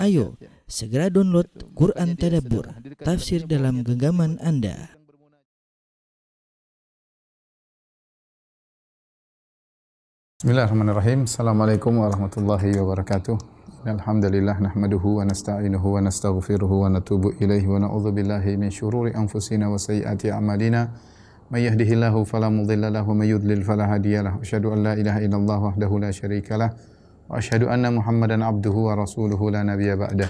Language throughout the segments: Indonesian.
Ayo, segera download Quran Tadabbur, tafsir dalam genggaman Anda. Bismillahirrahmanirrahim. Assalamualaikum warahmatullahi wabarakatuh. Alhamdulillah nahmaduhu wa nasta'inuhu wa nastaghfiruhu wa natubu ilaihi wa na'udzu billahi min syururi anfusina wa sayyiati a'malina. May yahdihillahu fala mudilla lahu wa may yudlil fala hadiyalah. Asyhadu an la ilaha illallah wahdahu la syarika lah wa asyhadu anna Muhammadan abduhu wa rasuluhu la nabiyya ba'dah.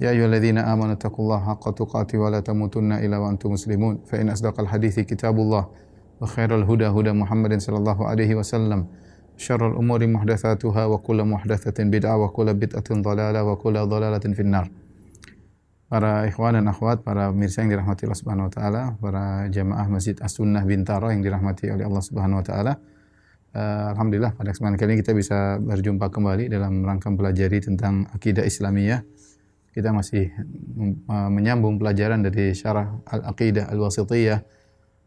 Ya ayyuhalladzina amanu taqullaha haqqa tuqatih wa la tamutunna illa wa antum muslimun. Fa in asdaqal hadithi kitabullah wa khairal huda huda Muhammadin sallallahu alaihi wasallam. Syarrul umuri muhdatsatuha wa kullu muhdatsatin bid'ah wa kullu bid'atin dhalalah wa kullu dhalalatin finnar. Para ikhwan dan akhwat, para pemirsa yang dirahmati Allah Subhanahu wa taala, para jamaah Masjid As-Sunnah Bintaro yang dirahmati oleh Allah Subhanahu wa taala. Uh, Alhamdulillah pada kesempatan kali ini kita bisa berjumpa kembali dalam rangka pelajari tentang akidah Islamiyah. Kita masih uh, menyambung pelajaran dari syarah Al-Aqidah Al-Wasithiyah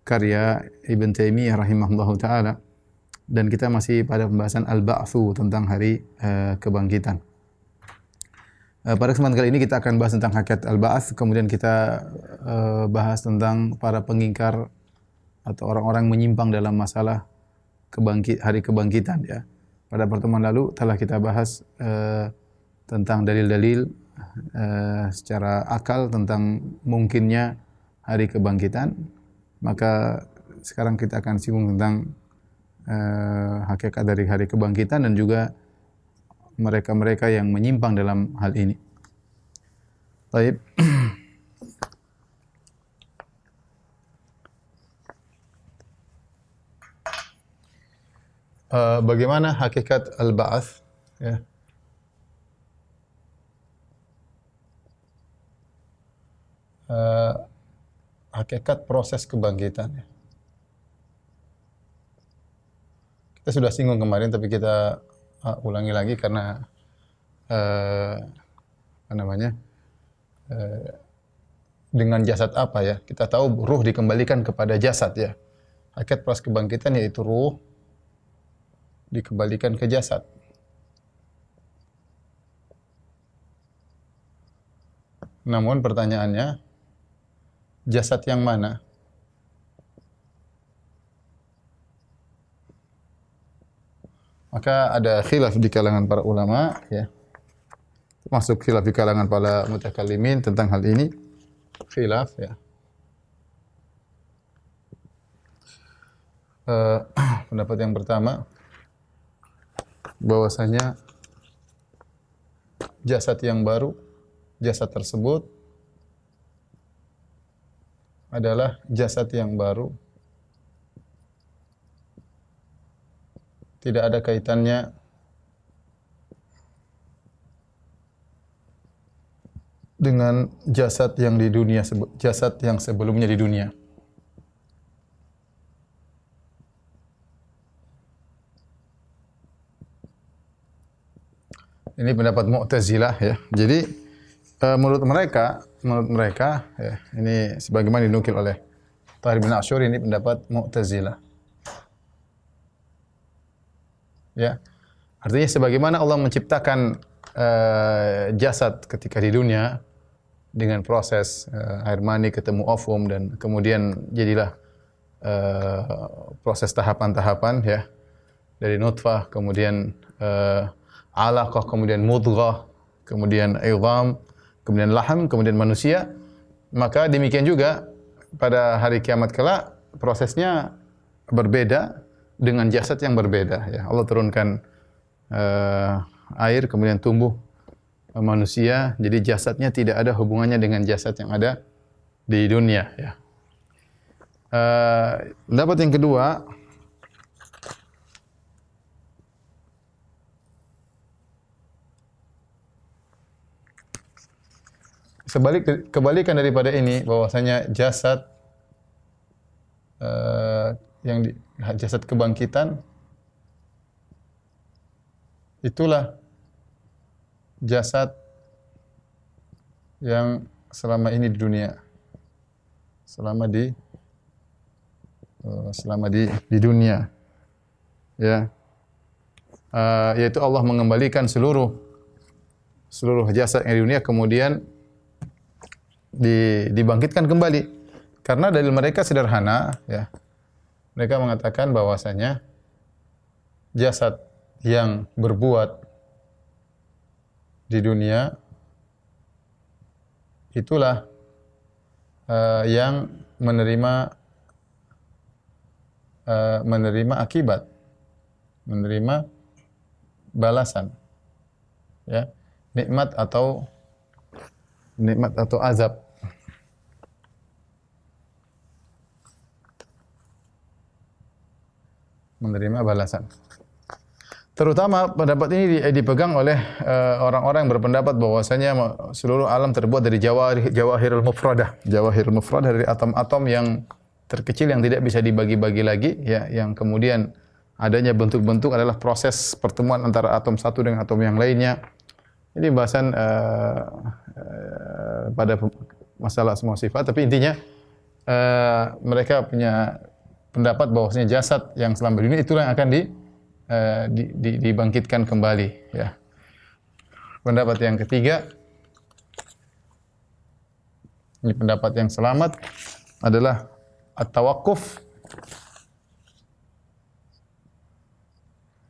karya Ibn Taimiyah rahimahullah taala dan kita masih pada pembahasan Al-Ba'tsu tentang hari uh, kebangkitan. Pada kesempatan kali ini kita akan bahas tentang hakikat Al-Ba'ts, kemudian kita uh, bahas tentang para pengingkar atau orang-orang menyimpang dalam masalah kebangkit hari kebangkitan ya. Pada pertemuan lalu telah kita bahas uh, tentang dalil-dalil uh, secara akal tentang mungkinnya hari kebangkitan. Maka sekarang kita akan singgung tentang uh, hakikat dari hari kebangkitan dan juga mereka-mereka yang menyimpang dalam hal ini. Baik. uh, bagaimana hakikat al-ba'ats ya. Uh, hakikat proses kebangkitan ya. Kita sudah singgung kemarin tapi kita uh, ulangi lagi karena uh, apa namanya? Uh, dengan jasad apa ya? Kita tahu ruh dikembalikan kepada jasad ya. Hakikat proses kebangkitan yaitu ruh dikembalikan ke jasad. Namun pertanyaannya, jasad yang mana? Maka ada khilaf di kalangan para ulama, ya. Masuk khilaf di kalangan para mutakallimin tentang hal ini. Khilaf, ya. Uh, pendapat yang pertama, bahwasanya jasad yang baru, jasad tersebut adalah jasad yang baru. Tidak ada kaitannya dengan jasad yang di dunia jasad yang sebelumnya di dunia. Ini pendapat Mu'tazilah ya. Jadi uh, menurut mereka, menurut mereka ya, ini sebagaimana dinukil oleh Tahir bin Ashur ini pendapat Mu'tazilah. Ya. Artinya sebagaimana Allah menciptakan uh, jasad ketika di dunia dengan proses uh, air mani ketemu ovum dan kemudian jadilah uh, proses tahapan-tahapan ya dari nutfah kemudian uh, alaqah, kemudian mudghah, kemudian idham, kemudian laham, kemudian manusia, maka demikian juga pada hari kiamat kelak prosesnya berbeda dengan jasad yang berbeda ya. Allah turunkan uh, air kemudian tumbuh manusia, jadi jasadnya tidak ada hubungannya dengan jasad yang ada di dunia ya. Uh, pendapat yang kedua, sebalik kebalikan daripada ini bahwasanya jasad uh, yang di, jasad kebangkitan itulah jasad yang selama ini di dunia. Selama di uh, selama di di dunia. Ya. Uh, yaitu Allah mengembalikan seluruh seluruh jasad yang di dunia kemudian di, dibangkitkan kembali. Karena dalil mereka sederhana, ya. Mereka mengatakan bahwasanya jasad yang berbuat di dunia itulah uh, yang menerima uh, menerima akibat, menerima balasan, ya nikmat atau nikmat atau azab. Menerima balasan. Terutama pendapat ini dipegang oleh eh, orang-orang yang berpendapat bahwasanya seluruh alam terbuat dari jawahir jawahirul mufradah. Jawahirul mufradah dari atom-atom yang terkecil yang tidak bisa dibagi-bagi lagi ya yang kemudian adanya bentuk-bentuk adalah proses pertemuan antara atom satu dengan atom yang lainnya. Ini bahasan uh, uh, pada masalah semua sifat tapi intinya uh, mereka punya pendapat bahwasanya jasad yang selama dunia itulah yang akan di Eh, di, di, dibangkitkan kembali ya. Pendapat yang ketiga ini pendapat yang selamat adalah at-tawakkuf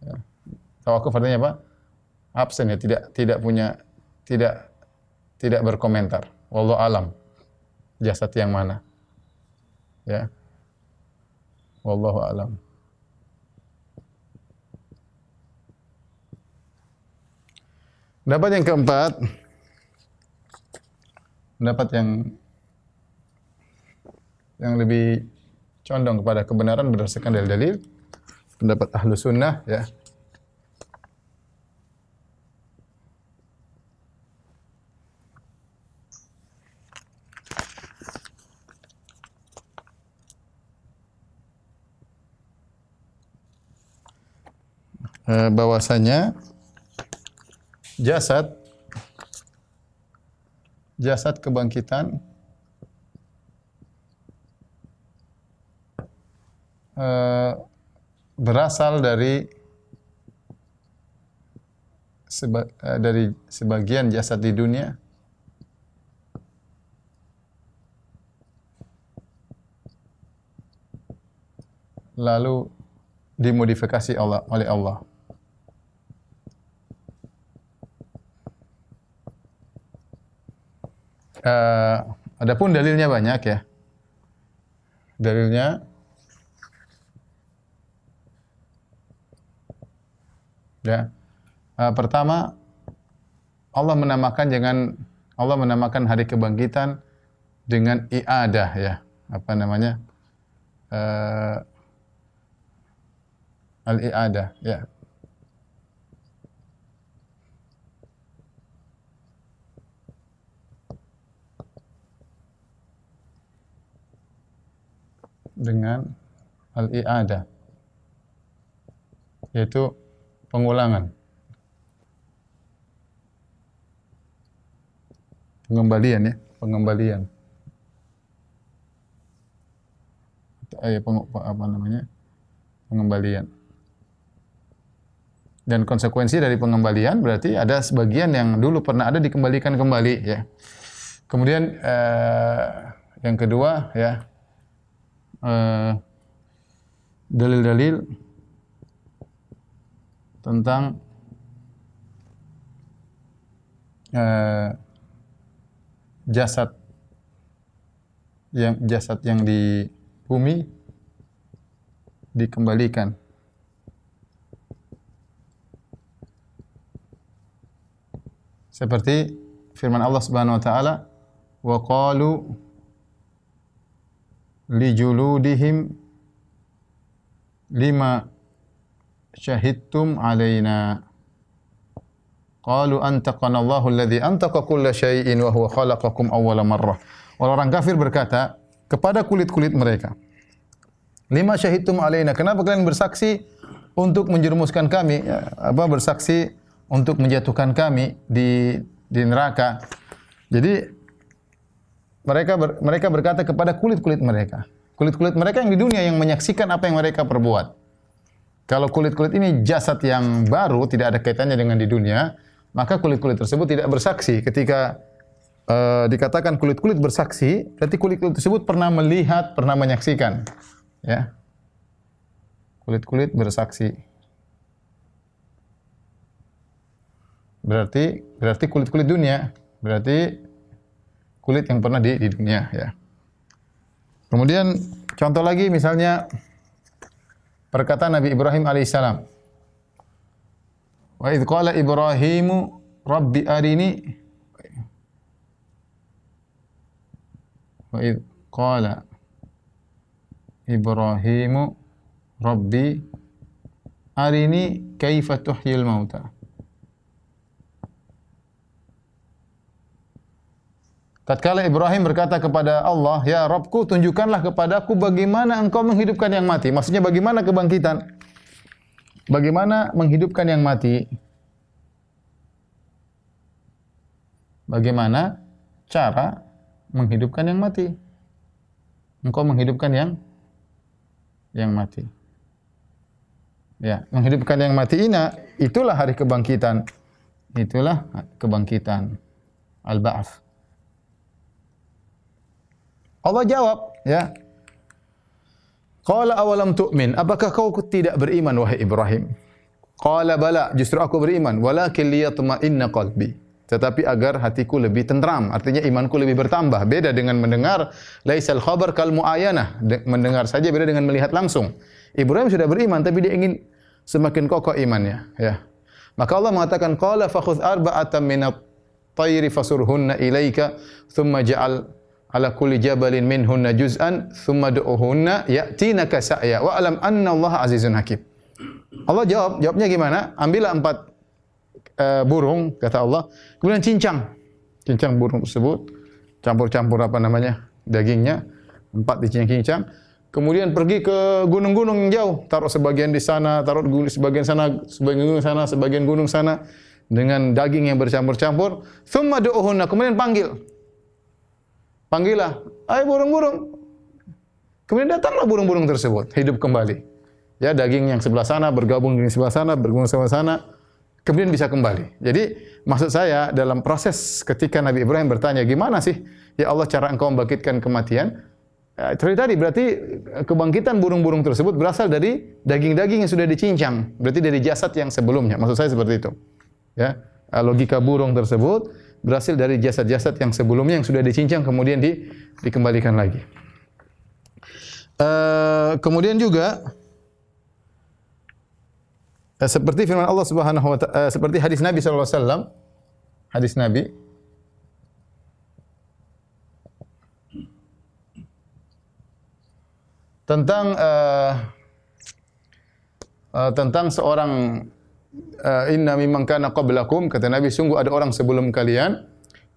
ya. Tawakuf artinya apa? Absen ya, tidak tidak punya tidak tidak berkomentar. Wallahu alam. Jasad yang mana? Ya. Wallahu alam. Pendapat yang keempat, pendapat yang yang lebih condong kepada kebenaran berdasarkan dalil-dalil, pendapat ahlu sunnah ya. Eh, bahwasanya jasad jasad kebangkitan uh, berasal dari seba, uh, dari sebagian jasad di dunia. Lalu dimodifikasi Allah oleh Allah Uh, adapun dalilnya banyak ya. Dalilnya ya. Uh, pertama Allah menamakan jangan Allah menamakan hari kebangkitan dengan iadah ya. Apa namanya? Uh, al-iadah ya. Dengan al-i'adah yaitu pengulangan. Pengembalian ya pengembalian. Eh, peng, apa namanya? Pengembalian. Dan konsekuensi dari pengembalian berarti ada sebagian yang dulu pernah ada dikembalikan kembali ya. Kemudian eh, yang kedua ya dalil-dalil uh, tentang uh, jasad yang jasad yang di bumi dikembalikan. Seperti firman Allah Subhanahu wa taala wa qalu li juludihim lima syahidtum alaina. Qalu antaqana Allahu alladhi antaqa kulla syai'in wa huwa khalaqakum awwala marrah. Orang kafir berkata kepada kulit-kulit mereka lima syahidtum alaina. Kenapa kalian bersaksi untuk menjerumuskan kami? Ya, apa bersaksi untuk menjatuhkan kami di di neraka? Jadi mereka ber, mereka berkata kepada kulit-kulit mereka. Kulit-kulit mereka yang di dunia yang menyaksikan apa yang mereka perbuat. Kalau kulit-kulit ini jasad yang baru, tidak ada kaitannya dengan di dunia, maka kulit-kulit tersebut tidak bersaksi. Ketika uh, dikatakan kulit-kulit bersaksi, berarti kulit-kulit tersebut pernah melihat, pernah menyaksikan. Ya. Kulit-kulit bersaksi. Berarti berarti kulit-kulit dunia, berarti kulit yang pernah di, di dunia ya. Kemudian contoh lagi misalnya perkataan Nabi Ibrahim alaihissalam. Wa idh qala Ibrahimu Rabbi arini Wa idh qala Ibrahimu Rabbi arini kaifa tuhyil mauta. Tatkala Ibrahim berkata kepada Allah, "Ya Rabbku, tunjukkanlah kepadaku bagaimana engkau menghidupkan yang mati." Maksudnya bagaimana kebangkitan? Bagaimana menghidupkan yang mati? Bagaimana cara menghidupkan yang mati? Engkau menghidupkan yang yang mati. Ya, menghidupkan yang mati ini itulah hari kebangkitan. Itulah kebangkitan. Al-Ba'ats. Allah jawab, ya. Qala awalam tu'min? Apakah kau tidak beriman wahai Ibrahim? Qala bala, justru aku beriman, walakin liyatma'inna qalbi. Tetapi agar hatiku lebih tentram, artinya imanku lebih bertambah. Beda dengan mendengar laisal khabar kal muayanah, mendengar saja beda dengan melihat langsung. Ibrahim sudah beriman tapi dia ingin semakin kokoh imannya, ya. Maka Allah mengatakan qala fakhudh arba'atan minat tayri fasurhunna ilaika thumma ja'al ala kulli jabalin minhunna juz'an thumma du'uhunna ya'tinaka sa'ya wa alam anna Allah azizun hakim. Allah jawab, jawabnya gimana? Ambillah empat uh, burung kata Allah, kemudian cincang. Cincang burung tersebut, campur-campur apa namanya? dagingnya, empat dicincang-cincang. Kemudian pergi ke gunung-gunung yang jauh, taruh sebagian di sana, taruh gunung sebagian sana, sebagian gunung sana, sebagian gunung sana dengan daging yang bercampur-campur. Thumma du'uhunna, kemudian panggil Panggillah, ayo burung-burung. Kemudian datanglah burung-burung tersebut, hidup kembali. Ya, daging yang sebelah sana bergabung dengan sebelah sana, bergabung sebelah sana, kemudian bisa kembali. Jadi, maksud saya dalam proses ketika Nabi Ibrahim bertanya, gimana sih ya Allah cara engkau membangkitkan kematian? Ya, tadi berarti kebangkitan burung-burung tersebut berasal dari daging-daging yang sudah dicincang, berarti dari jasad yang sebelumnya. Maksud saya seperti itu. Ya, logika burung tersebut berasal dari jasad-jasad yang sebelumnya yang sudah dicincang kemudian di, dikembalikan lagi. Uh, kemudian juga uh, seperti firman Allah Subhanahu wa taala uh, seperti hadis Nabi wasallam hadis Nabi tentang uh, uh, tentang seorang inna mimman kana qablakum kata Nabi sungguh ada orang sebelum kalian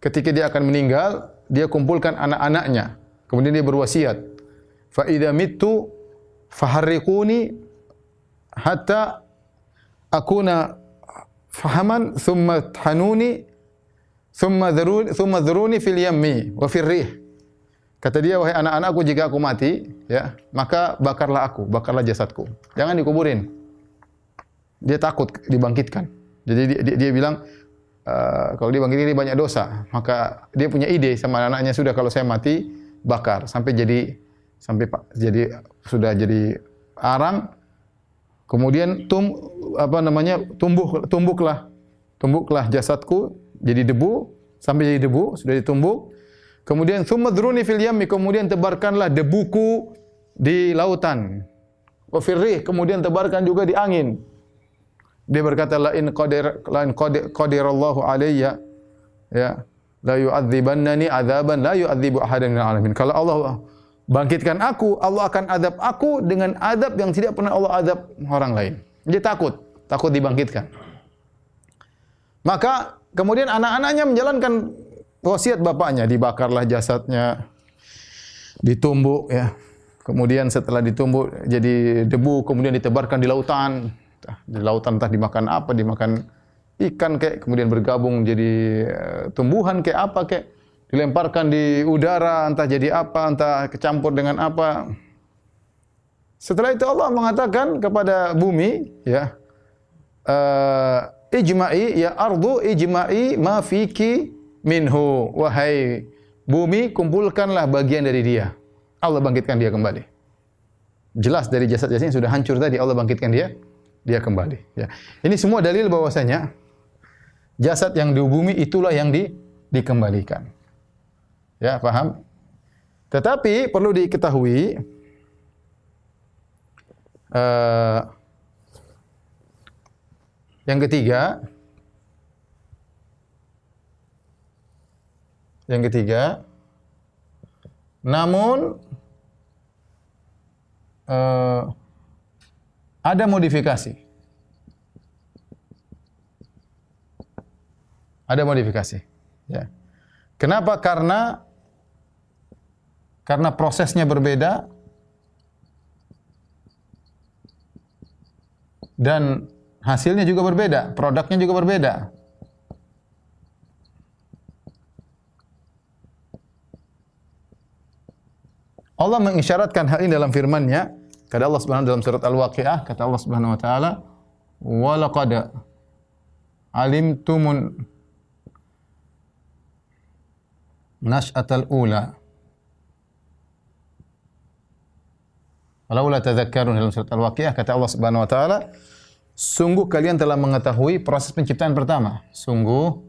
ketika dia akan meninggal dia kumpulkan anak-anaknya kemudian dia berwasiat. Fa idza mittu faharriquni hatta akuna fahaman thumma hanuni thumma dharuni thumma dharuni fil yammi wa fil rih. Kata dia wahai anak-anakku jika aku mati ya maka bakarlah aku bakarlah jasadku. Jangan dikuburin dia takut dibangkitkan. Jadi dia, dia, dia bilang uh, kalau dibangkitkan dia banyak dosa, maka dia punya ide sama anaknya sudah kalau saya mati bakar. Sampai jadi sampai jadi sudah jadi arang. Kemudian tum apa namanya tumbuh tumbuklah tumbuklah jasadku jadi debu sampai jadi debu sudah ditumbuk. Kemudian thumma druni fil kemudian tebarkanlah debuku di lautan. Wa kemudian tebarkan juga di angin dia berkata la in qadir la in qadirallahu alayya ya la yu'adzibannani adzaban la yu'adzibu ahadan minal alamin. Kalau Allah bangkitkan aku, Allah akan adab aku dengan adab yang tidak pernah Allah adab orang lain. Dia takut, takut dibangkitkan. Maka kemudian anak-anaknya menjalankan wasiat bapaknya, dibakarlah jasadnya, ditumbuk ya. Kemudian setelah ditumbuk jadi debu, kemudian ditebarkan di lautan entah di lautan entah dimakan apa, dimakan ikan kayak kemudian bergabung jadi uh, tumbuhan kayak apa kayak dilemparkan di udara entah jadi apa, entah kecampur dengan apa. Setelah itu Allah mengatakan kepada bumi, ya, uh, ijma'i ya ardu ijma'i ma fiki minhu. Wahai bumi kumpulkanlah bagian dari dia. Allah bangkitkan dia kembali. Jelas dari jasad-jasad yang sudah hancur tadi Allah bangkitkan dia dia kembali ya. Ini semua dalil bahwasanya jasad yang di itulah yang di, dikembalikan. Ya paham? Tetapi perlu diketahui uh, yang ketiga, yang ketiga, namun uh, ada modifikasi. Ada modifikasi. Ya. Kenapa? Karena karena prosesnya berbeda dan hasilnya juga berbeda, produknya juga berbeda. Allah mengisyaratkan hal ini dalam firman-Nya. Kata Allah Subhanahu dalam surat Al-Waqiah, kata Allah Subhanahu wa taala, "Wa laqad alimtumun nash'atal ula." Walaula tadhakkarun dalam surat Al-Waqiah kata Allah Subhanahu wa taala, Sungguh kalian telah mengetahui proses penciptaan pertama. Sungguh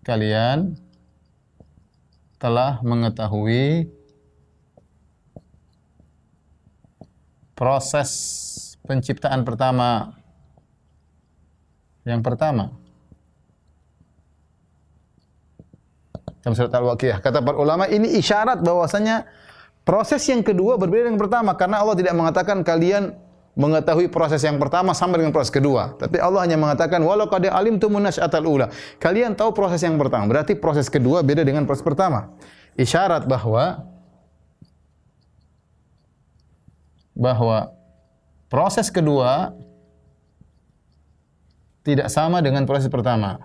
kalian telah mengetahui proses penciptaan pertama. Yang pertama. Dalam surat Al-Waqiah. Kata para ulama ini isyarat bahwasanya proses yang kedua berbeda dengan pertama. Karena Allah tidak mengatakan kalian mengetahui proses yang pertama sama dengan proses kedua. Tapi Allah hanya mengatakan walau qad alimtum atal ula. Kalian tahu proses yang pertama, berarti proses kedua beda dengan proses pertama. Isyarat bahwa bahwa proses kedua tidak sama dengan proses pertama.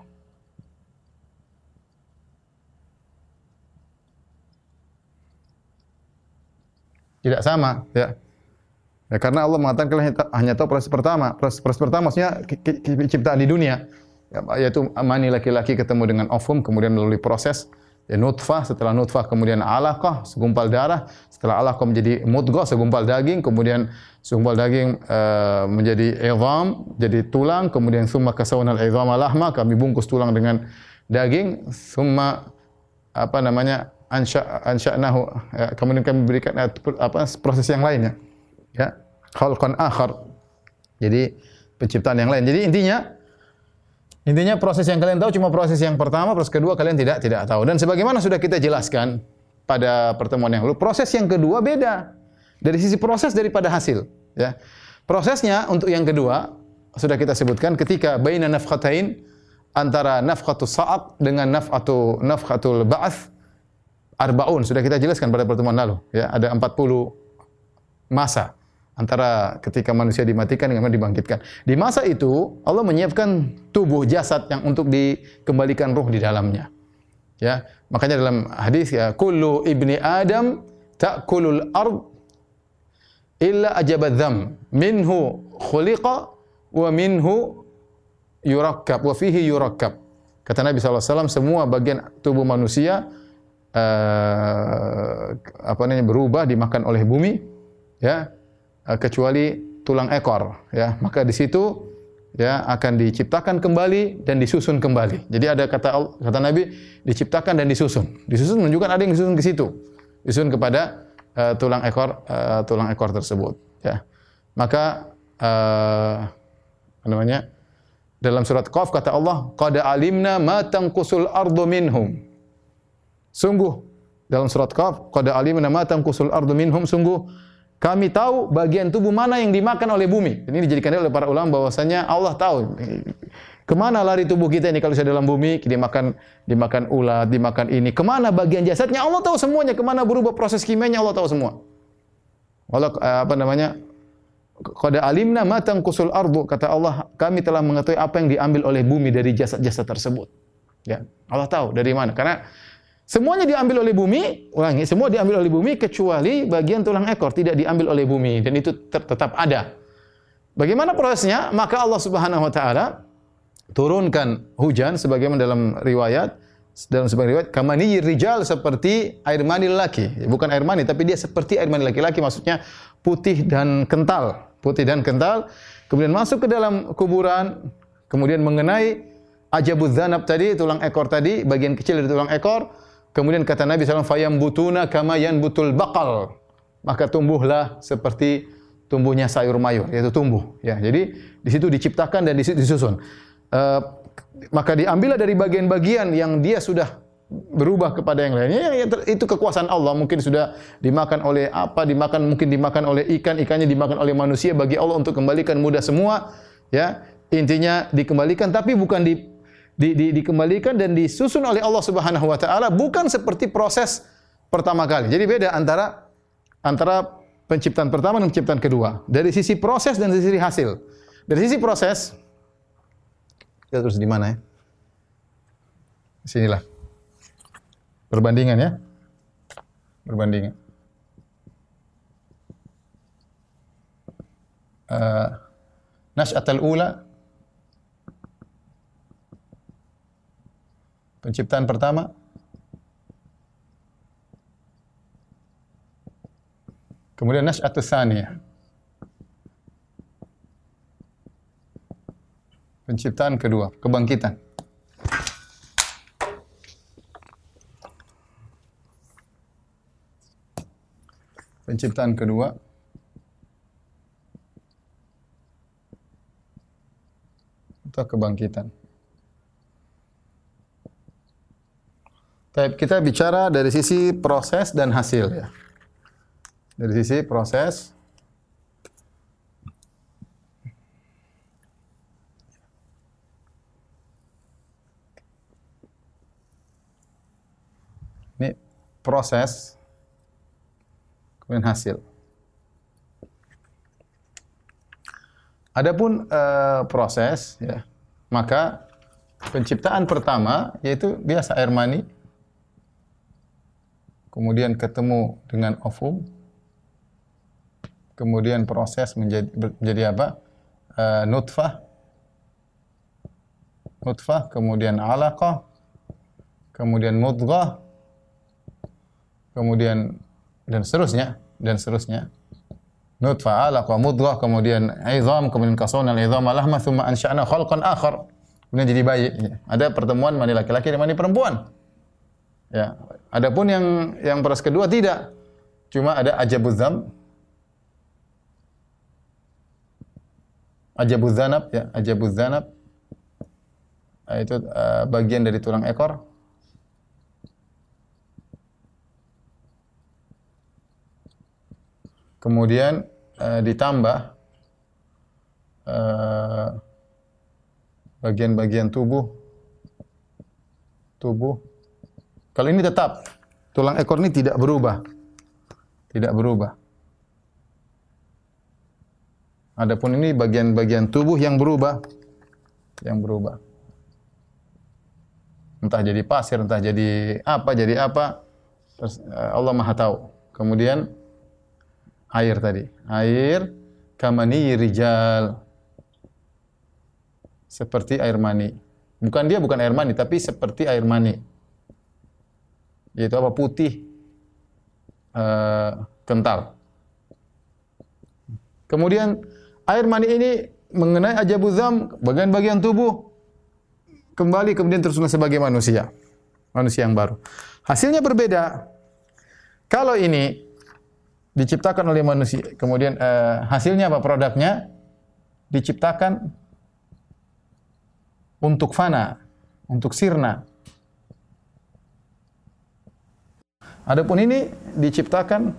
Tidak sama, ya. Ya, karena Allah mengatakan kalian hanya tahu proses pertama. Proses, proses pertama maksudnya ciptaan di dunia. Ya, yaitu mani laki-laki ketemu dengan ovum, kemudian melalui proses nutfah, setelah nutfah kemudian alaqah, segumpal darah, setelah alaqah menjadi mudghah, segumpal daging, kemudian segumpal daging uh, menjadi idham, jadi tulang, kemudian summa kasawna al-idhama lahma, kami bungkus tulang dengan daging, summa apa namanya ansya ansya'nahu, ya, kemudian kami berikan eh, apa proses yang lainnya ya khalqan akhar. Jadi penciptaan yang lain. Jadi intinya intinya proses yang kalian tahu cuma proses yang pertama proses kedua kalian tidak tidak tahu. Dan sebagaimana sudah kita jelaskan pada pertemuan yang lalu proses yang kedua beda. Dari sisi proses daripada hasil ya. Prosesnya untuk yang kedua sudah kita sebutkan ketika baina nafkhatain antara nafkhatus sa'aq dengan nafkhatu nafkhatul ba'ats arbaun. Sudah kita jelaskan pada pertemuan lalu ya. Ada 40 masa antara ketika manusia dimatikan dengan dibangkitkan. Di masa itu Allah menyiapkan tubuh jasad yang untuk dikembalikan ruh di dalamnya. Ya, makanya dalam hadis ya kullu ibni adam ta'kulul ard illa ajabadzam minhu khuliqa wa minhu yurakkab wa fihi yurakkab. Kata Nabi SAW, semua bagian tubuh manusia uh, apa namanya berubah dimakan oleh bumi ya kecuali tulang ekor ya. Maka di situ ya akan diciptakan kembali dan disusun kembali. Jadi ada kata kata Nabi diciptakan dan disusun. Disusun menunjukkan ada yang disusun ke situ. Disusun kepada uh, tulang ekor uh, tulang ekor tersebut ya. Maka uh, apa namanya dalam surat Qaf kata Allah qad alimna ma tanqusul ardu minhum. Sungguh dalam surat Qaf qad alimna ma tanqusul ardu minhum sungguh kami tahu bagian tubuh mana yang dimakan oleh bumi. Ini dijadikan oleh para ulama bahwasanya Allah tahu ke mana lari tubuh kita ini kalau sudah dalam bumi dimakan dimakan ulat, dimakan ini. Ke mana bagian jasadnya Allah tahu semuanya. Ke mana berubah proses kimianya Allah tahu semua. Allah eh, apa namanya? Qad alimna ma tanqusul ardu kata Allah kami telah mengetahui apa yang diambil oleh bumi dari jasad-jasad tersebut. Ya, Allah tahu dari mana. Karena Semuanya diambil oleh bumi, ulangi, semua diambil oleh bumi kecuali bagian tulang ekor tidak diambil oleh bumi dan itu tetap ada. Bagaimana prosesnya? Maka Allah Subhanahu wa taala turunkan hujan sebagaimana dalam riwayat dalam sebuah riwayat kamani rijal seperti air mani lelaki bukan air mani tapi dia seperti air mani laki-laki maksudnya putih dan kental putih dan kental kemudian masuk ke dalam kuburan kemudian mengenai ajabuz zanab tadi tulang ekor tadi bagian kecil dari tulang ekor kemudian kata Nabi SAW fayam butuna kama butul bakal maka tumbuhlah seperti tumbuhnya sayur mayur yaitu tumbuh. Ya jadi di situ diciptakan dan disusun. Uh, maka diambillah dari bagian-bagian yang dia sudah berubah kepada yang lainnya. Ya, itu kekuasaan Allah. Mungkin sudah dimakan oleh apa dimakan mungkin dimakan oleh ikan ikannya dimakan oleh manusia bagi Allah untuk kembalikan mudah semua. Ya intinya dikembalikan tapi bukan di, di, di dikembalikan dan disusun oleh Allah Subhanahu wa taala bukan seperti proses pertama kali jadi beda antara antara penciptaan pertama dan penciptaan kedua dari sisi proses dan dari sisi hasil dari sisi proses kita terus di mana ya? Sinilah. Perbandingan ya. Perbandingan. Uh, Nash'atul ula Penciptaan pertama Kemudian Nash'atul tsaniyah Penciptaan kedua, kebangkitan. Penciptaan kedua atau kebangkitan. Tapi kita bicara dari sisi proses dan hasil ya. Dari sisi proses Ini proses kemudian hasil. Adapun uh, proses ya, maka penciptaan pertama yaitu biasa air mani kemudian ketemu dengan ovum kemudian proses menjadi menjadi apa? Uh, nutfah. Nutfah kemudian alaqah. Kemudian mudghah. Kemudian dan seterusnya dan seterusnya. Nutfah alaq wa mudghah kemudian izam kemudian kasawna al-izam lahma thumma ansha'na khalqan akhar. Kemudian jadi bayi. Ada pertemuan mani laki-laki dan mani perempuan ya. Adapun yang yang peras kedua tidak. Cuma ada ajabuz zam ajabuz zanab ya. Ajabuz zanab itu uh, bagian dari tulang ekor. Kemudian uh, ditambah uh, bagian-bagian tubuh. Tubuh kalau ini tetap tulang ekor ini tidak berubah tidak berubah adapun ini bagian-bagian tubuh yang berubah yang berubah entah jadi pasir entah jadi apa jadi apa eh, Allah Maha tahu kemudian air tadi. Air kamani rijal. Seperti air mani. Bukan dia bukan air mani, tapi seperti air mani. Yaitu apa? Putih. Uh, kental. Kemudian air mani ini mengenai ajabuzam bagian-bagian tubuh kembali kemudian terus sebagai manusia. Manusia yang baru. Hasilnya berbeda. Kalau ini diciptakan oleh manusia. Kemudian uh, hasilnya apa produknya? Diciptakan untuk fana, untuk sirna. Adapun ini diciptakan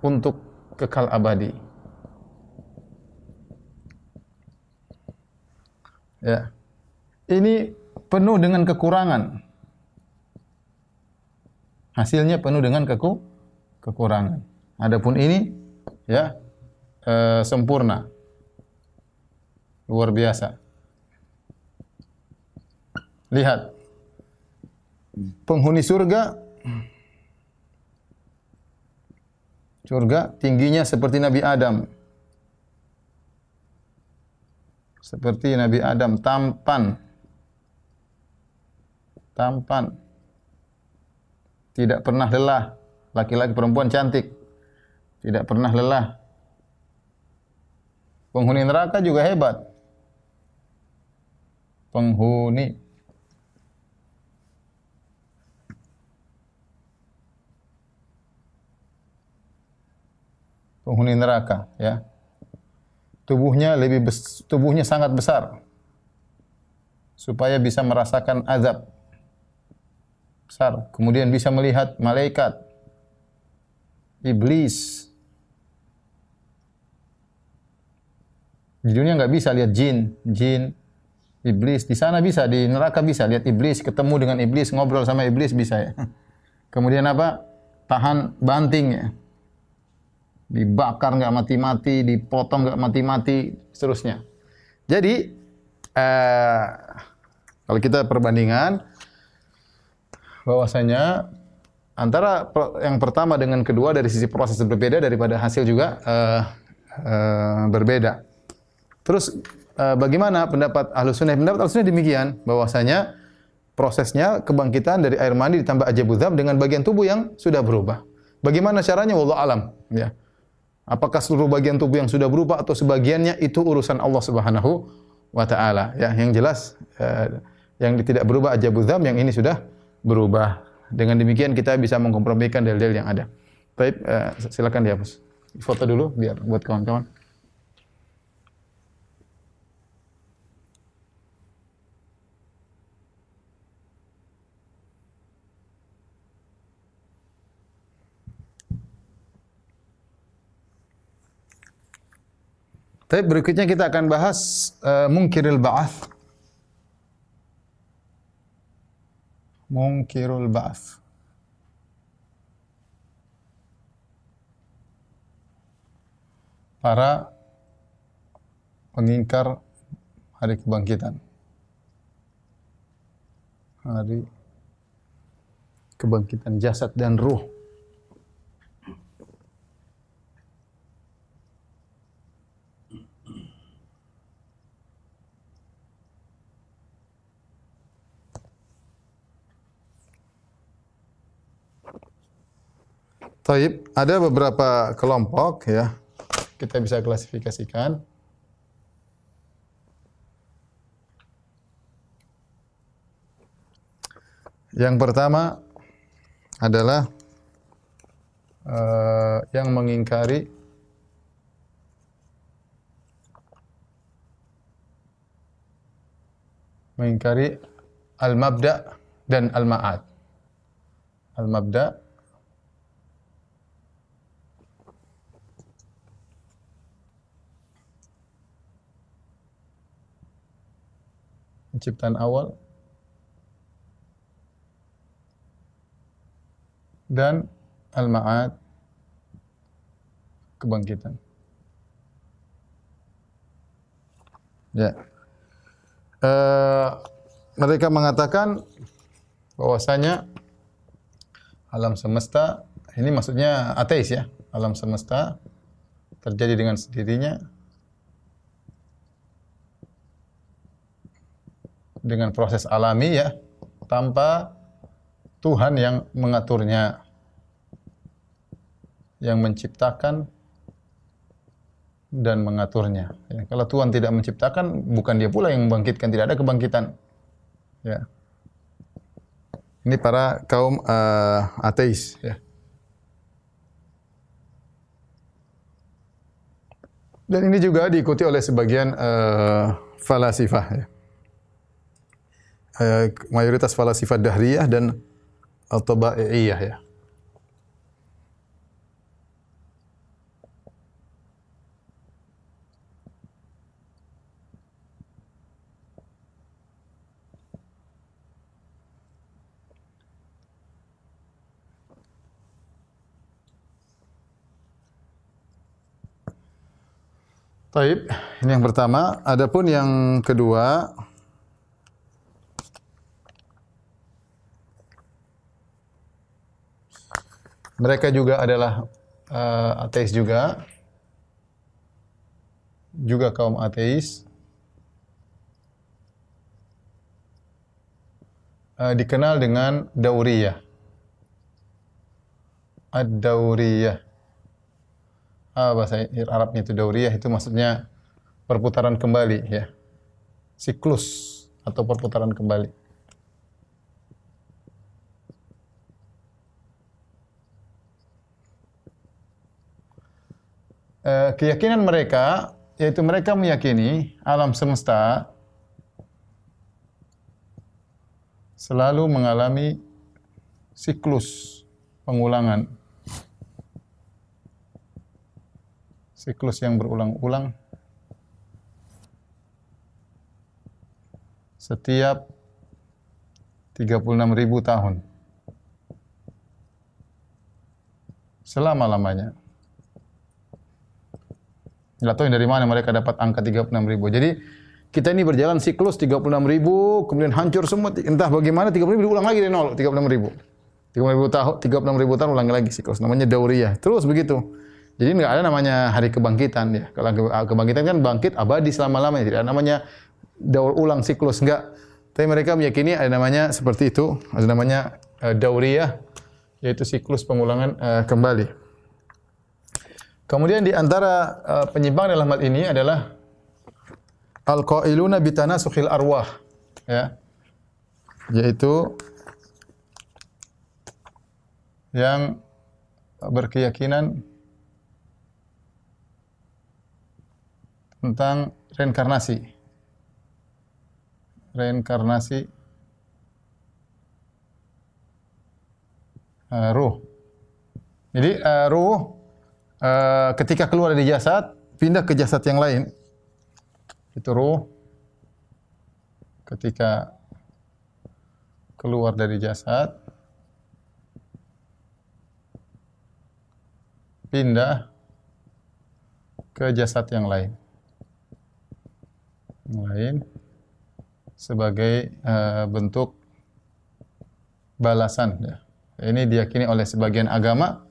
untuk kekal abadi. Ya. Ini penuh dengan kekurangan. Hasilnya penuh dengan keku kekurangan. Adapun ini ya e, sempurna. Luar biasa. Lihat. Penghuni surga? Surga tingginya seperti Nabi Adam. seperti Nabi Adam tampan. Tampan. Tidak pernah lelah. Laki-laki perempuan cantik. Tidak pernah lelah. Penghuni neraka juga hebat. Penghuni penghuni neraka ya. Tubuhnya lebih tubuhnya sangat besar supaya bisa merasakan azab besar. Kemudian bisa melihat malaikat iblis. Di dunia nggak bisa lihat jin jin iblis. Di sana bisa di neraka bisa lihat iblis ketemu dengan iblis ngobrol sama iblis bisa ya. Kemudian apa? Tahan banting ya dibakar nggak mati-mati, dipotong nggak mati-mati, seterusnya. Jadi eh, kalau kita perbandingan bahwasanya antara yang pertama dengan kedua dari sisi proses berbeda daripada hasil juga eh, eh, berbeda. Terus eh, bagaimana pendapat ahlu sunnah? Pendapat ahlu sunnah demikian bahwasanya prosesnya kebangkitan dari air mandi ditambah ajabudham dengan bagian tubuh yang sudah berubah. Bagaimana caranya? Wallah alam. Ya. Apakah seluruh bagian tubuh yang sudah berubah atau sebagiannya itu urusan Allah Subhanahu wa taala. Ya, yang jelas eh, yang tidak berubah aja dzam, yang ini sudah berubah. Dengan demikian kita bisa mengkompromikan dalil-dalil yang ada. Baik, eh, silakan dihapus. Foto dulu biar buat kawan-kawan. Tapi berikutnya kita akan bahas uh, mungkirul ba'ath. Mungkirul ba'ath. Para pengingkar hari kebangkitan. Hari kebangkitan jasad dan ruh. Taib, ada beberapa kelompok ya. Kita bisa klasifikasikan. Yang pertama adalah uh, yang mengingkari mengingkari al-mabda dan al-ma'ad. Al-mabda penciptaan awal dan al-ma'ad kebangkitan. Ya. Uh, mereka mengatakan bahwasanya alam semesta ini maksudnya ateis ya. Alam semesta terjadi dengan sendirinya dengan proses alami ya tanpa Tuhan yang mengaturnya yang menciptakan dan mengaturnya. Ya, kalau Tuhan tidak menciptakan, bukan dia pula yang membangkitkan, tidak ada kebangkitan. Ya. Ini para kaum uh, ateis. Ya. Dan ini juga diikuti oleh sebagian uh, falasifah. Ya mayoritas falasifat dahriyah dan tabaiyah ya. Taib, ini yang pertama. Adapun yang kedua, Mereka juga adalah uh, ateis juga. Juga kaum ateis. Uh, dikenal dengan dauriyah. Ad-dauriyah. Ah, bahasa Arabnya itu dauriyah itu maksudnya perputaran kembali ya. Siklus atau perputaran kembali. Eh, keyakinan mereka yaitu mereka meyakini alam semesta selalu mengalami siklus pengulangan. Siklus yang berulang-ulang setiap 36 ribu tahun. Selama-lamanya. Nggak tahu dari mana mereka dapat angka 36 ribu. Jadi kita ini berjalan siklus 36 ribu, kemudian hancur semua. Entah bagaimana 30 ribu ulang lagi dari nol, 36 ribu. 36 ribu tahun, 36 ribu tahun ulangi lagi siklus. Namanya dauriyah. Terus begitu. Jadi nggak ada namanya hari kebangkitan ya. Kalau kebangkitan kan bangkit abadi selama-lamanya. Tidak ada namanya daur ulang siklus enggak. Tapi mereka meyakini ada namanya seperti itu, ada namanya uh, dauriyah yaitu siklus pengulangan uh, kembali. Kemudian di antara uh, penyimpangan dalam hal ini adalah al-qailuna bitanasukhil arwah ya. Yaitu yang berkeyakinan tentang reinkarnasi. Reinkarnasi uh, ruh. Jadi uh, ruh uh, ketika keluar dari jasad pindah ke jasad yang lain. Itu ruh ketika keluar dari jasad pindah ke jasad yang lain. Yang lain sebagai uh, bentuk balasan ya. Ini diyakini oleh sebagian agama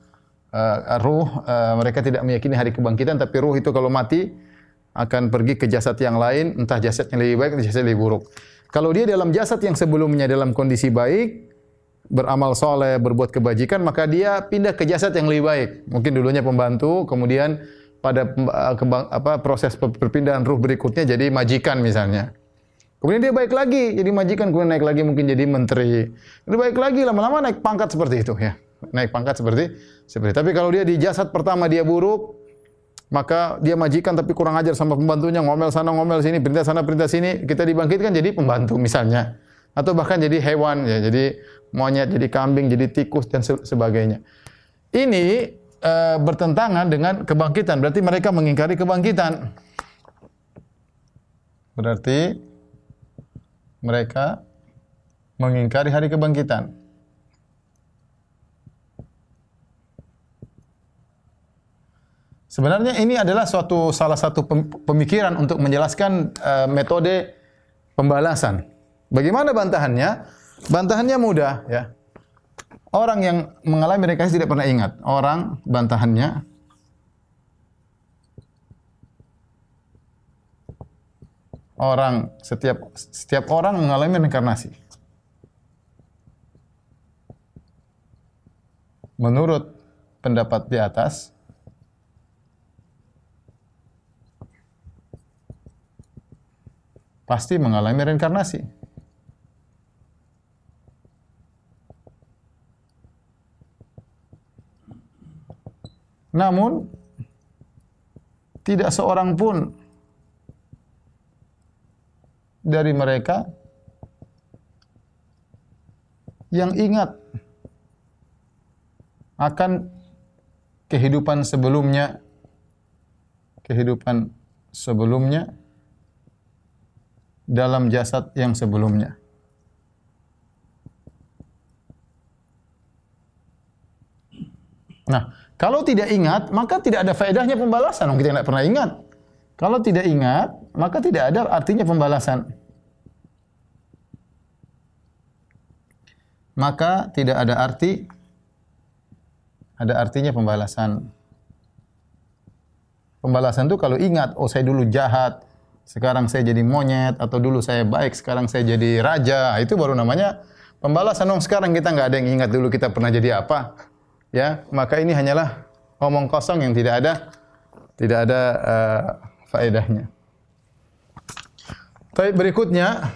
uh, ruh uh, mereka tidak meyakini hari kebangkitan tapi ruh itu kalau mati akan pergi ke jasad yang lain entah jasad yang lebih baik atau jasad lebih buruk. Kalau dia dalam jasad yang sebelumnya dalam kondisi baik beramal soleh, berbuat kebajikan, maka dia pindah ke jasad yang lebih baik. Mungkin dulunya pembantu, kemudian pada kebang, apa, proses perpindahan ruh berikutnya jadi majikan misalnya. Kemudian dia baik lagi, jadi majikan, kemudian naik lagi mungkin jadi menteri. Dia baik lagi, lama-lama naik pangkat seperti itu ya naik pangkat seperti seperti. Tapi kalau dia di jasad pertama dia buruk, maka dia majikan tapi kurang ajar sama pembantunya, ngomel sana ngomel sini, perintah sana perintah sini, kita dibangkitkan jadi pembantu misalnya. Atau bahkan jadi hewan ya, jadi monyet, jadi kambing, jadi tikus dan sebagainya. Ini e, bertentangan dengan kebangkitan, berarti mereka mengingkari kebangkitan. Berarti mereka mengingkari hari kebangkitan. Sebenarnya ini adalah suatu salah satu pemikiran untuk menjelaskan uh, metode pembalasan. Bagaimana bantahannya? Bantahannya mudah ya. Orang yang mengalami rekayasa tidak pernah ingat. Orang bantahannya orang setiap setiap orang mengalami reinkarnasi. Menurut pendapat di atas, pasti mengalami reinkarnasi. Namun tidak seorang pun dari mereka yang ingat akan kehidupan sebelumnya kehidupan sebelumnya dalam jasad yang sebelumnya. Nah, kalau tidak ingat, maka tidak ada faedahnya pembalasan. Kita tidak pernah ingat. Kalau tidak ingat, maka tidak ada artinya pembalasan. Maka tidak ada arti ada artinya pembalasan. Pembalasan itu kalau ingat, oh saya dulu jahat, sekarang saya jadi monyet atau dulu saya baik, sekarang saya jadi raja, itu baru namanya Pembalasan dong sekarang kita nggak ada yang ingat dulu kita pernah jadi apa. Ya, maka ini hanyalah omong kosong yang tidak ada tidak ada uh, faedahnya. Baik, berikutnya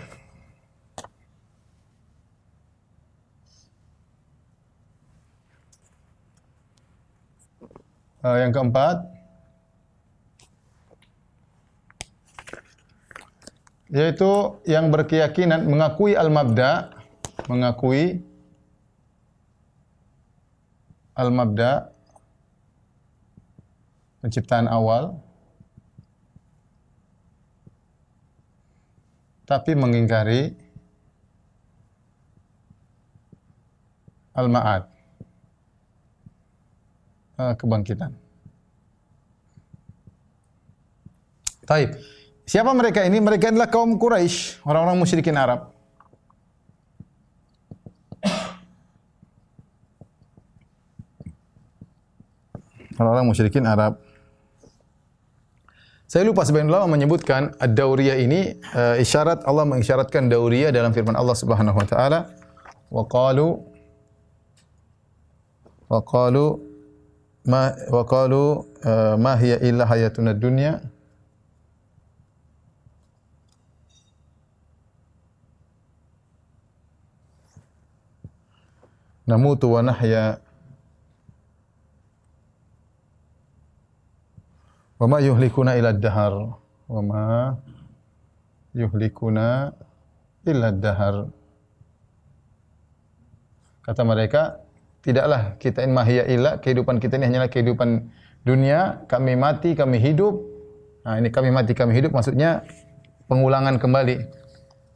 uh, yang keempat yaitu yang berkeyakinan mengakui al-mabda, mengakui al-mabda penciptaan awal tapi mengingkari al-ma'ad eh, kebangkitan. Taib. Siapa mereka ini? Mereka adalah kaum Quraisy, orang-orang musyrikin Arab. Orang-orang musyrikin Arab. Saya lupa sebagian ulama menyebutkan ad-dauriyah ini uh, isyarat Allah mengisyaratkan dauriyah dalam firman Allah Subhanahu wa taala wa qalu wa qalu ma wa qalu uh, ma hiya illa hayatuna dunya namutu wa nahya. Wa ma yuhlikuna ila dahar wa ma yuhlikuna illa dahar kata mereka tidaklah kita in mahya illa kehidupan kita ini hanyalah kehidupan dunia. Kami mati kami hidup. Nah ini kami mati kami hidup maksudnya pengulangan kembali.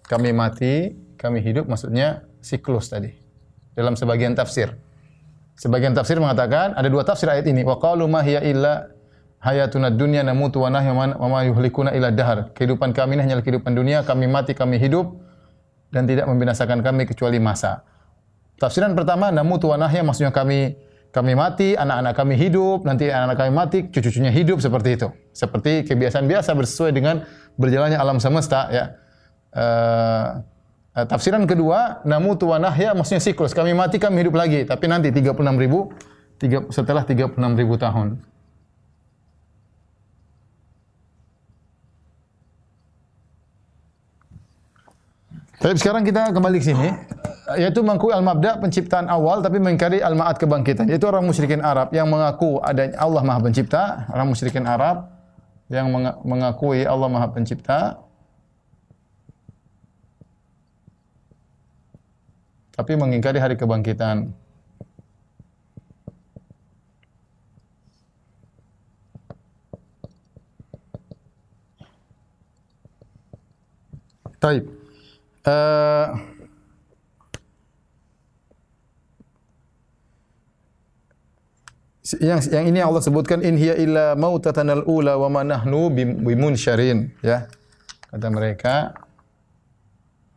Kami mati kami hidup maksudnya siklus tadi dalam sebagian tafsir. Sebagian tafsir mengatakan ada dua tafsir ayat ini. Wa qalu ma hiya illa hayatuna dunya namutu wa nahya wa ma yuhlikuna ila dahar. Kehidupan kami ini hanyalah kehidupan dunia, kami mati, kami hidup dan tidak membinasakan kami kecuali masa. Tafsiran pertama namutu wa nahya maksudnya kami kami mati, anak-anak kami hidup, nanti anak-anak kami mati, cucu-cucunya hidup seperti itu. Seperti kebiasaan biasa bersesuai dengan berjalannya alam semesta ya. Uh, Uh, tafsiran kedua, namutu wa nahya maksudnya siklus. Kami mati, kami hidup lagi. Tapi nanti 36 ribu, tiga, setelah 36 ribu tahun. Tapi sekarang kita kembali ke sini, yaitu mengakui al-mabda penciptaan awal tapi mengingkari al-ma'ad kebangkitan. Yaitu orang musyrikin Arab yang mengaku adanya Allah Maha Pencipta, orang musyrikin Arab yang mengakui Allah Maha Pencipta, tapi mengingkari hari kebangkitan. Taib. Uh, yang yang ini Allah sebutkan in hiya illa mautatanal ula wa ma nahnu bimunsyarin ya. Kata mereka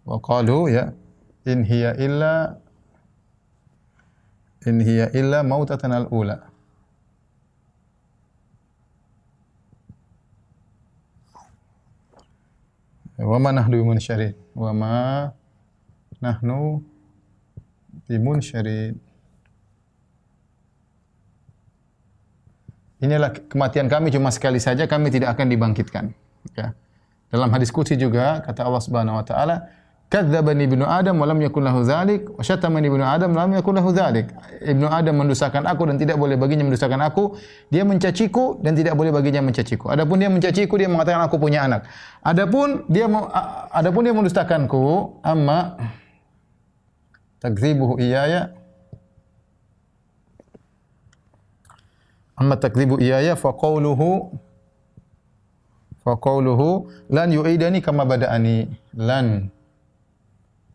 wa qalu ya in hiya illa in hiya illa mautatan al-ula. Wa ma nahnu bimunsyarid. Wa ma nahnu bimunsyarid. Inilah kematian kami cuma sekali saja, kami tidak akan dibangkitkan. Ya. Dalam hadis qudsi juga kata Allah Subhanahu wa taala, Kadzdzabani ibnu Adam wa lam yakul lahu dzalik wa syatamani ibnu Adam lam yakul lahu dzalik. Ibnu Adam mendustakan aku dan tidak boleh baginya mendustakan aku. Dia mencaciku dan tidak boleh baginya mencaciku. Adapun dia mencaciku dia mengatakan aku punya anak. Adapun dia adapun dia mendustakanku amma takdzibuhu iyaya amma takdzibu iyaya fa qawluhu fa qawluhu lan yu'idani kama bada'ani lan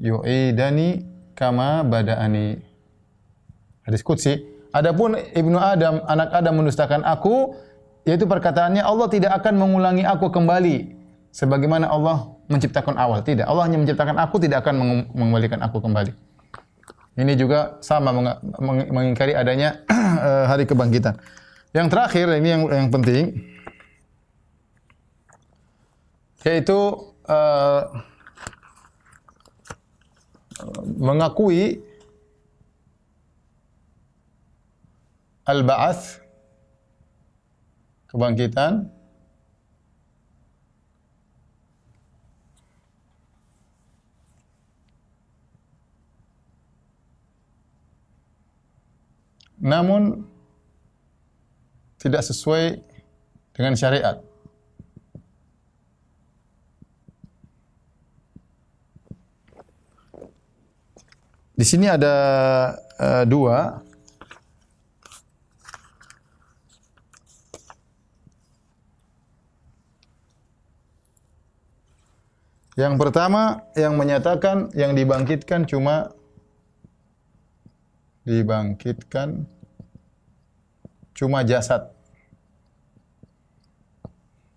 yu'idani kama bada'ani. Hadis qudsi. Adapun Ibnu Adam, anak Adam mendustakan aku, yaitu perkataannya Allah tidak akan mengulangi aku kembali sebagaimana Allah menciptakan awal. Tidak, Allah hanya menciptakan aku tidak akan mengembalikan aku kembali. Ini juga sama mengingkari adanya eh, hari kebangkitan. Yang terakhir ini yang yang penting yaitu uh, mengakui al-ba'ats kebangkitan namun tidak sesuai dengan syariat. Di sini ada uh, dua Yang pertama yang menyatakan yang dibangkitkan cuma dibangkitkan cuma jasad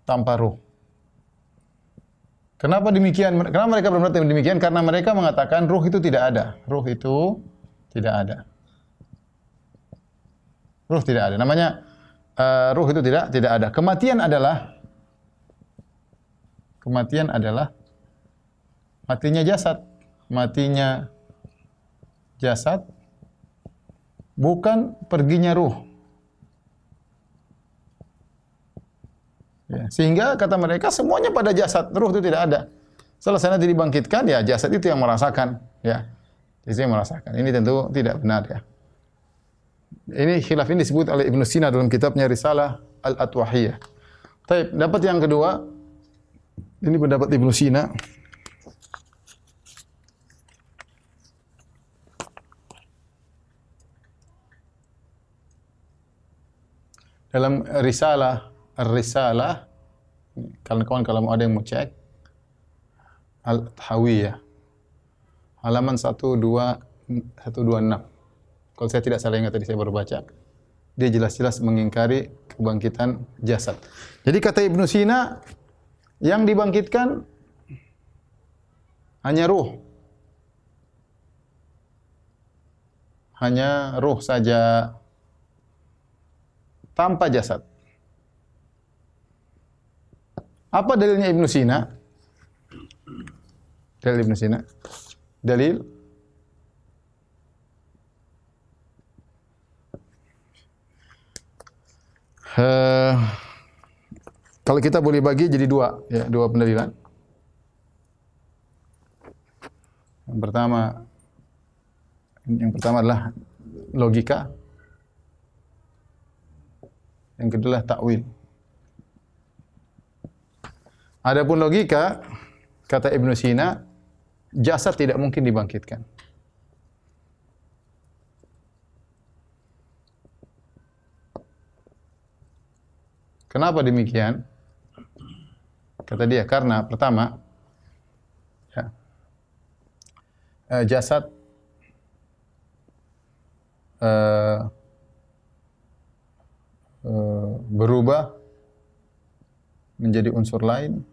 tanpa ruh. Kenapa demikian? Kenapa mereka berpendapat demikian? Karena mereka mengatakan ruh itu tidak ada. Ruh itu tidak ada. Ruh tidak ada. Namanya uh, ruh itu tidak tidak ada. Kematian adalah kematian adalah matinya jasad. Matinya jasad bukan perginya ruh. Ya, sehingga kata mereka semuanya pada jasad, ruh itu tidak ada. Selesai nanti dibangkitkan, ya jasad itu yang merasakan. Ya, itu yang merasakan. Ini tentu tidak benar ya. Ini khilaf ini disebut oleh Ibnu Sina dalam kitabnya Risalah Al-Atwahiyah. Tapi dapat yang kedua, ini pendapat Ibnu Sina. Dalam Risalah Ar-Risalah kawan-kawan kalau ada yang mau cek. Al-Hawiyah halaman 12 126 kalau saya tidak salah ingat tadi saya baru baca. Dia jelas-jelas mengingkari kebangkitan jasad. Jadi kata Ibnu Sina yang dibangkitkan hanya ruh. Hanya ruh saja. Tanpa jasad apa dalilnya Ibnu Sina? Dalil Ibnu Sina. Dalil Uh, kalau kita boleh bagi jadi dua, ya, dua pendalilan. Yang pertama, yang pertama adalah logika. Yang kedua adalah takwil. Adapun logika, kata Ibnu Sina, jasad tidak mungkin dibangkitkan. Kenapa demikian? Kata dia, karena pertama, ya, eh, jasad eh, berubah menjadi unsur lain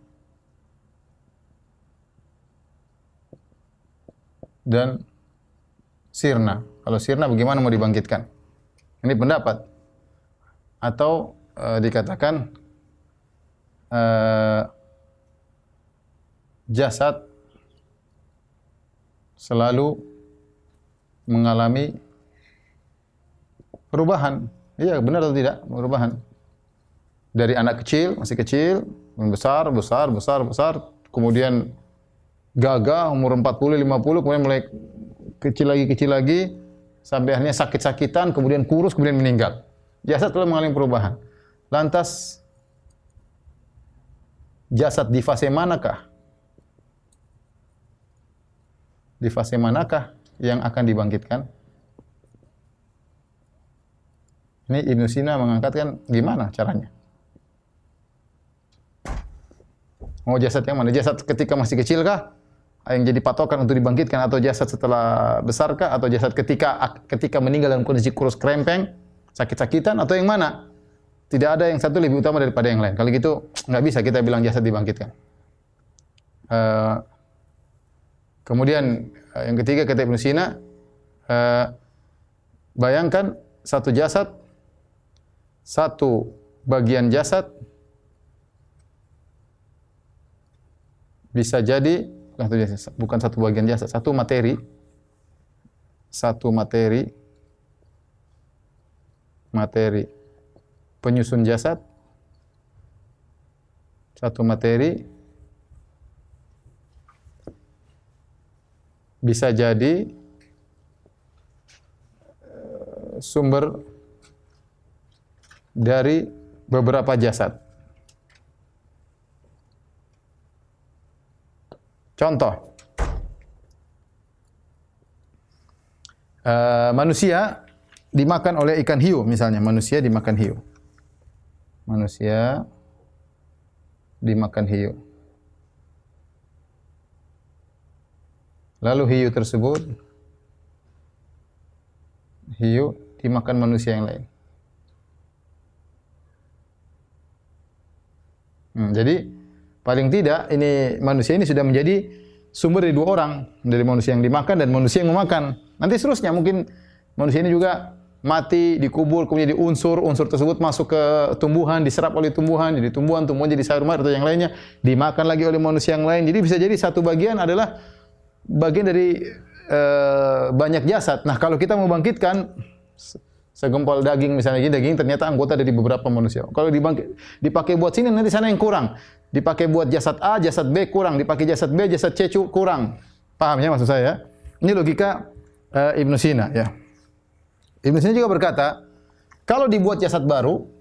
dan sirna. Kalau sirna bagaimana mau dibangkitkan? Ini pendapat. Atau e, dikatakan e, jasad selalu mengalami perubahan. Iya, benar atau tidak? Perubahan dari anak kecil, masih kecil, besar, besar, besar, besar, kemudian gagah umur 40, 50, kemudian mulai kecil lagi, kecil lagi, sampai akhirnya sakit-sakitan, kemudian kurus, kemudian meninggal. Jasad telah mengalami perubahan. Lantas jasad di fase manakah? Di fase manakah yang akan dibangkitkan? Ini Ibnu Sina mengangkatkan gimana caranya? Mau jasad yang mana? Jasad ketika masih kecil kah? Yang jadi patokan untuk dibangkitkan atau jasad setelah besar kah? Atau jasad ketika ketika meninggal dalam kondisi kurus krempeng, sakit-sakitan atau yang mana? Tidak ada yang satu lebih utama daripada yang lain. Kalau gitu nggak bisa kita bilang jasad dibangkitkan. Uh, kemudian uh, yang ketiga kata Ibnu Sina, uh, bayangkan satu jasad, satu bagian jasad bisa jadi bukan satu bagian jasad, satu materi. Satu materi. Materi. Penyusun jasad. Satu materi. Bisa jadi eh, sumber dari beberapa jasad. Contoh, uh, manusia dimakan oleh ikan hiu, misalnya manusia dimakan hiu. Manusia dimakan hiu. Lalu hiu tersebut hiu dimakan manusia yang lain. Hmm, jadi paling tidak ini manusia ini sudah menjadi sumber dari dua orang, dari manusia yang dimakan dan manusia yang memakan. Nanti seterusnya mungkin manusia ini juga mati, dikubur, kemudian jadi unsur, unsur tersebut masuk ke tumbuhan, diserap oleh tumbuhan, jadi tumbuhan, tumbuhan jadi sayur mayur atau yang lainnya, dimakan lagi oleh manusia yang lain. Jadi bisa jadi satu bagian adalah bagian dari uh, banyak jasad. Nah, kalau kita mau bangkitkan segempal daging misalnya daging ternyata anggota dari beberapa manusia. Kalau dibangkit, dipakai buat sini nanti sana yang kurang. Dipakai buat jasad A, jasad B kurang, dipakai jasad B, jasad C kurang. Paham ya maksud saya? Ini logika uh, Ibnu Sina ya. Ibnu Sina juga berkata, kalau dibuat jasad baru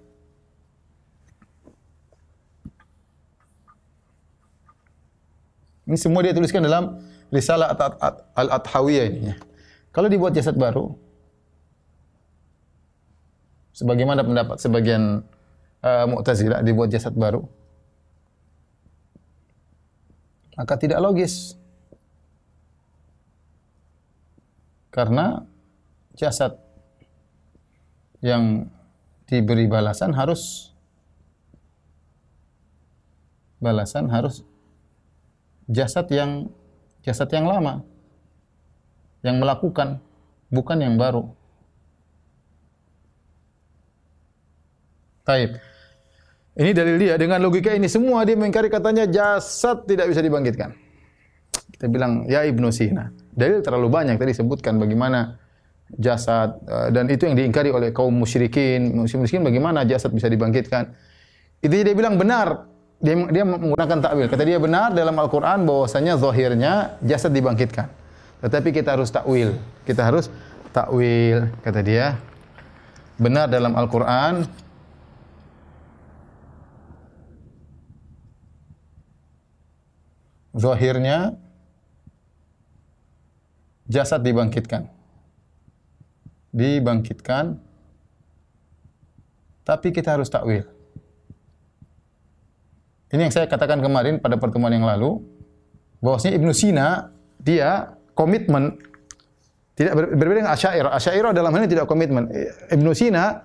Ini semua dia tuliskan dalam Risalah Al-Athawiyah ini ya. Kalau dibuat jasad baru, sebagaimana pendapat sebagian uh, Mu'tazilah dibuat jasad baru maka tidak logis karena jasad yang diberi balasan harus balasan harus jasad yang jasad yang lama yang melakukan bukan yang baru Taib. Ini dalil dia dengan logika ini semua dia mengingkari katanya jasad tidak bisa dibangkitkan. Kita bilang ya Ibnu Sina. Dalil terlalu banyak tadi sebutkan bagaimana jasad eh, dan itu yang diingkari oleh kaum musyrikin. Musyrikin bagaimana jasad bisa dibangkitkan? Itu dia bilang benar. Dia, dia menggunakan takwil. Kata dia benar dalam Al-Qur'an bahwasanya zahirnya jasad dibangkitkan. Tetapi kita harus takwil. Kita harus takwil kata dia. Benar dalam Al-Qur'an zahirnya jasad dibangkitkan. Dibangkitkan tapi kita harus takwil. Ini yang saya katakan kemarin pada pertemuan yang lalu bahwasanya Ibnu Sina dia komitmen tidak berbeda dengan Asy'ariyah. Asy'ariyah dalam hal ini tidak komitmen. Ibnu Sina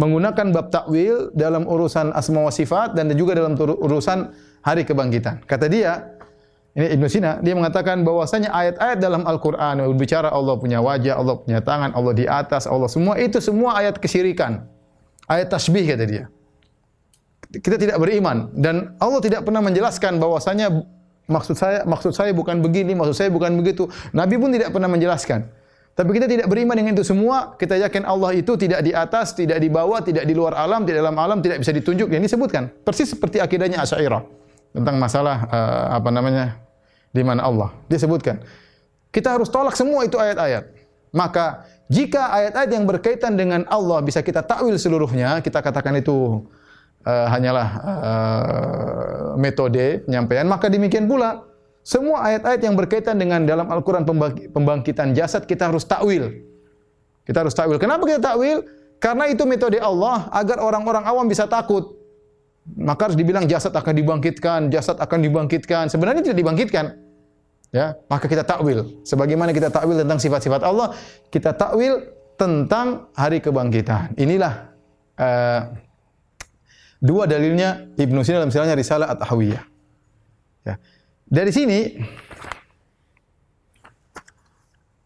menggunakan bab takwil dalam urusan asma wa sifat dan juga dalam urusan hari kebangkitan. Kata dia, ini Ibnu Sina, dia mengatakan bahwasanya ayat-ayat dalam Al-Qur'an berbicara Allah punya wajah, Allah punya tangan, Allah di atas, Allah semua itu semua ayat kesyirikan. Ayat tasbih kata dia. Kita tidak beriman dan Allah tidak pernah menjelaskan bahwasanya maksud saya maksud saya bukan begini, maksud saya bukan begitu. Nabi pun tidak pernah menjelaskan. Tapi kita tidak beriman dengan itu semua. Kita yakin Allah itu tidak di atas, tidak di bawah, tidak di luar alam, tidak dalam alam, tidak bisa ditunjuk. Yang disebutkan persis seperti akidahnya Asy'ariyah tentang masalah uh, apa namanya di mana Allah. Dia sebutkan. Kita harus tolak semua itu ayat-ayat. Maka jika ayat-ayat yang berkaitan dengan Allah bisa kita takwil seluruhnya, kita katakan itu uh, hanyalah uh, metode penyampaian, maka demikian pula semua ayat-ayat yang berkaitan dengan dalam Al-Qur'an pembangkitan jasad kita harus takwil. Kita harus takwil. Kenapa kita takwil? Karena itu metode Allah agar orang-orang awam bisa takut. Maka harus dibilang jasad akan dibangkitkan, jasad akan dibangkitkan. Sebenarnya tidak dibangkitkan. Ya, maka kita takwil. Sebagaimana kita takwil tentang sifat-sifat Allah, kita takwil tentang hari kebangkitan. Inilah uh, dua dalilnya Ibnu Sina dalam silahnya Risalah At-Tahawiyah. Ya. Dari sini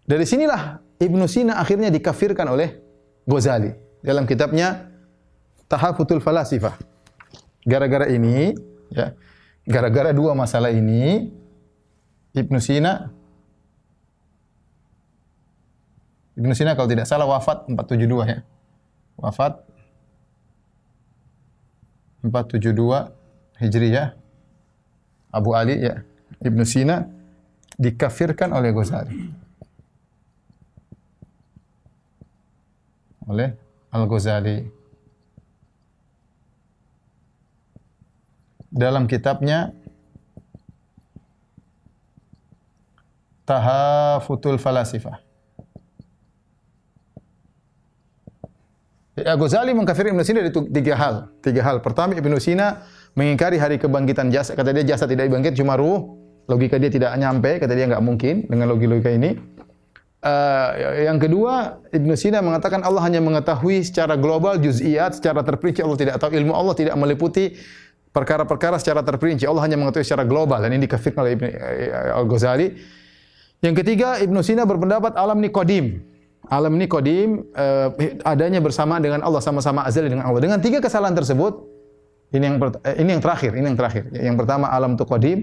dari sinilah Ibnu Sina akhirnya dikafirkan oleh Ghazali dalam kitabnya Tahafutul Falasifah. Gara-gara ini, ya, gara-gara dua masalah ini, Ibnu Sina Ibnu Sina kalau tidak salah wafat 472 ya. Wafat 472 Hijriyah. Abu Ali ya, Ibnu Sina dikafirkan oleh Ghazali. Oleh Al-Ghazali. Dalam kitabnya Tahafutul Falasifah. Ya, Ghazali mengkafir Ibnu Sina dari tiga hal. Tiga hal. Pertama, Ibnu Sina mengingkari hari kebangkitan jasad. Kata dia jasad tidak dibangkit, cuma ruh. Logika dia tidak nyampe. Kata dia nggak mungkin dengan logika ini. Uh, yang kedua, Ibnu Sina mengatakan Allah hanya mengetahui secara global, juz'iyat, secara terperinci. Allah tidak tahu ilmu Allah tidak meliputi perkara-perkara secara terperinci. Allah hanya mengetahui secara global. Dan ini dikafirkan oleh Ibnu eh, Al-Ghazali. Yang ketiga, Ibnu Sina berpendapat alam ini kodim. Alam ini kodim, uh, adanya bersama dengan Allah, sama-sama azali dengan Allah. Dengan tiga kesalahan tersebut, ini yang eh, ini yang terakhir, ini yang terakhir. Yang pertama alam itu qadim,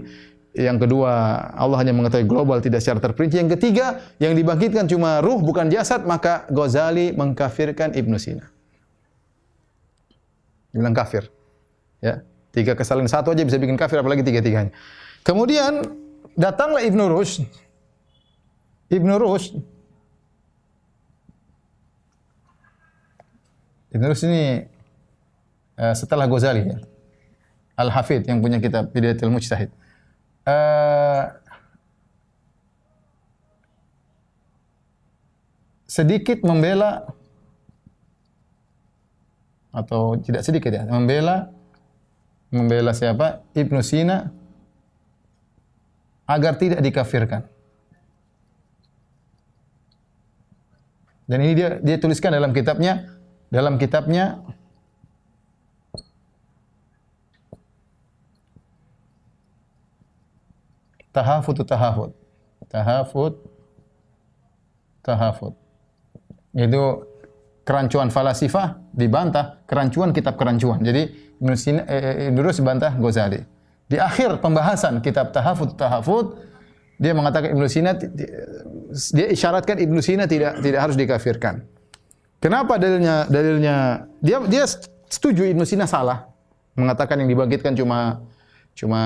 yang kedua Allah hanya mengetahui global tidak secara terperinci. Yang ketiga yang dibangkitkan cuma ruh bukan jasad, maka Ghazali mengkafirkan Ibnu Sina. Bilang kafir. Ya, tiga kesalahan satu aja bisa bikin kafir apalagi tiga-tiganya. Kemudian datanglah Ibnu Rushd. Ibnu Rushd Ibnu Rushd ini uh, setelah Ghazali ya. Al-Hafid yang punya kitab Bidayatul Mujtahid. Uh, sedikit membela atau tidak sedikit ya, membela membela siapa? Ibnu Sina agar tidak dikafirkan. Dan ini dia dia tuliskan dalam kitabnya dalam kitabnya tahafut tahafut. Tahafut tahafut. Itu kerancuan falasifah dibantah kerancuan kitab kerancuan. Jadi Ibnu Sina eh, Ibnu Rus bantah Ghazali. Di akhir pembahasan kitab tahafut tahafut dia mengatakan Ibnu Sina dia isyaratkan Ibnu Sina tidak tidak harus dikafirkan. Kenapa dalilnya dalilnya dia dia setuju Ibnu Sina salah mengatakan yang dibangkitkan cuma cuma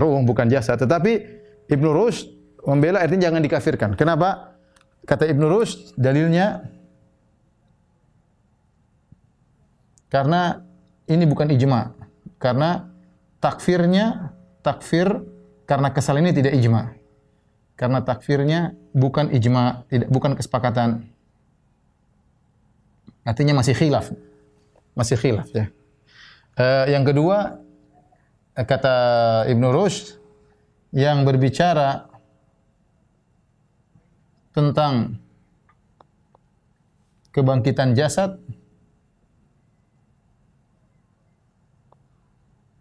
ruh bukan jasa tetapi Ibnu Rushd membela artinya jangan dikafirkan. Kenapa? Kata Ibnu Rushd dalilnya karena ini bukan ijma. Karena takfirnya takfir karena kesalahan ini tidak ijma. Karena takfirnya bukan ijma, tidak bukan kesepakatan. Artinya masih khilaf. Masih khilaf ya. Uh, yang kedua kata Ibnu Rushd yang berbicara tentang kebangkitan jasad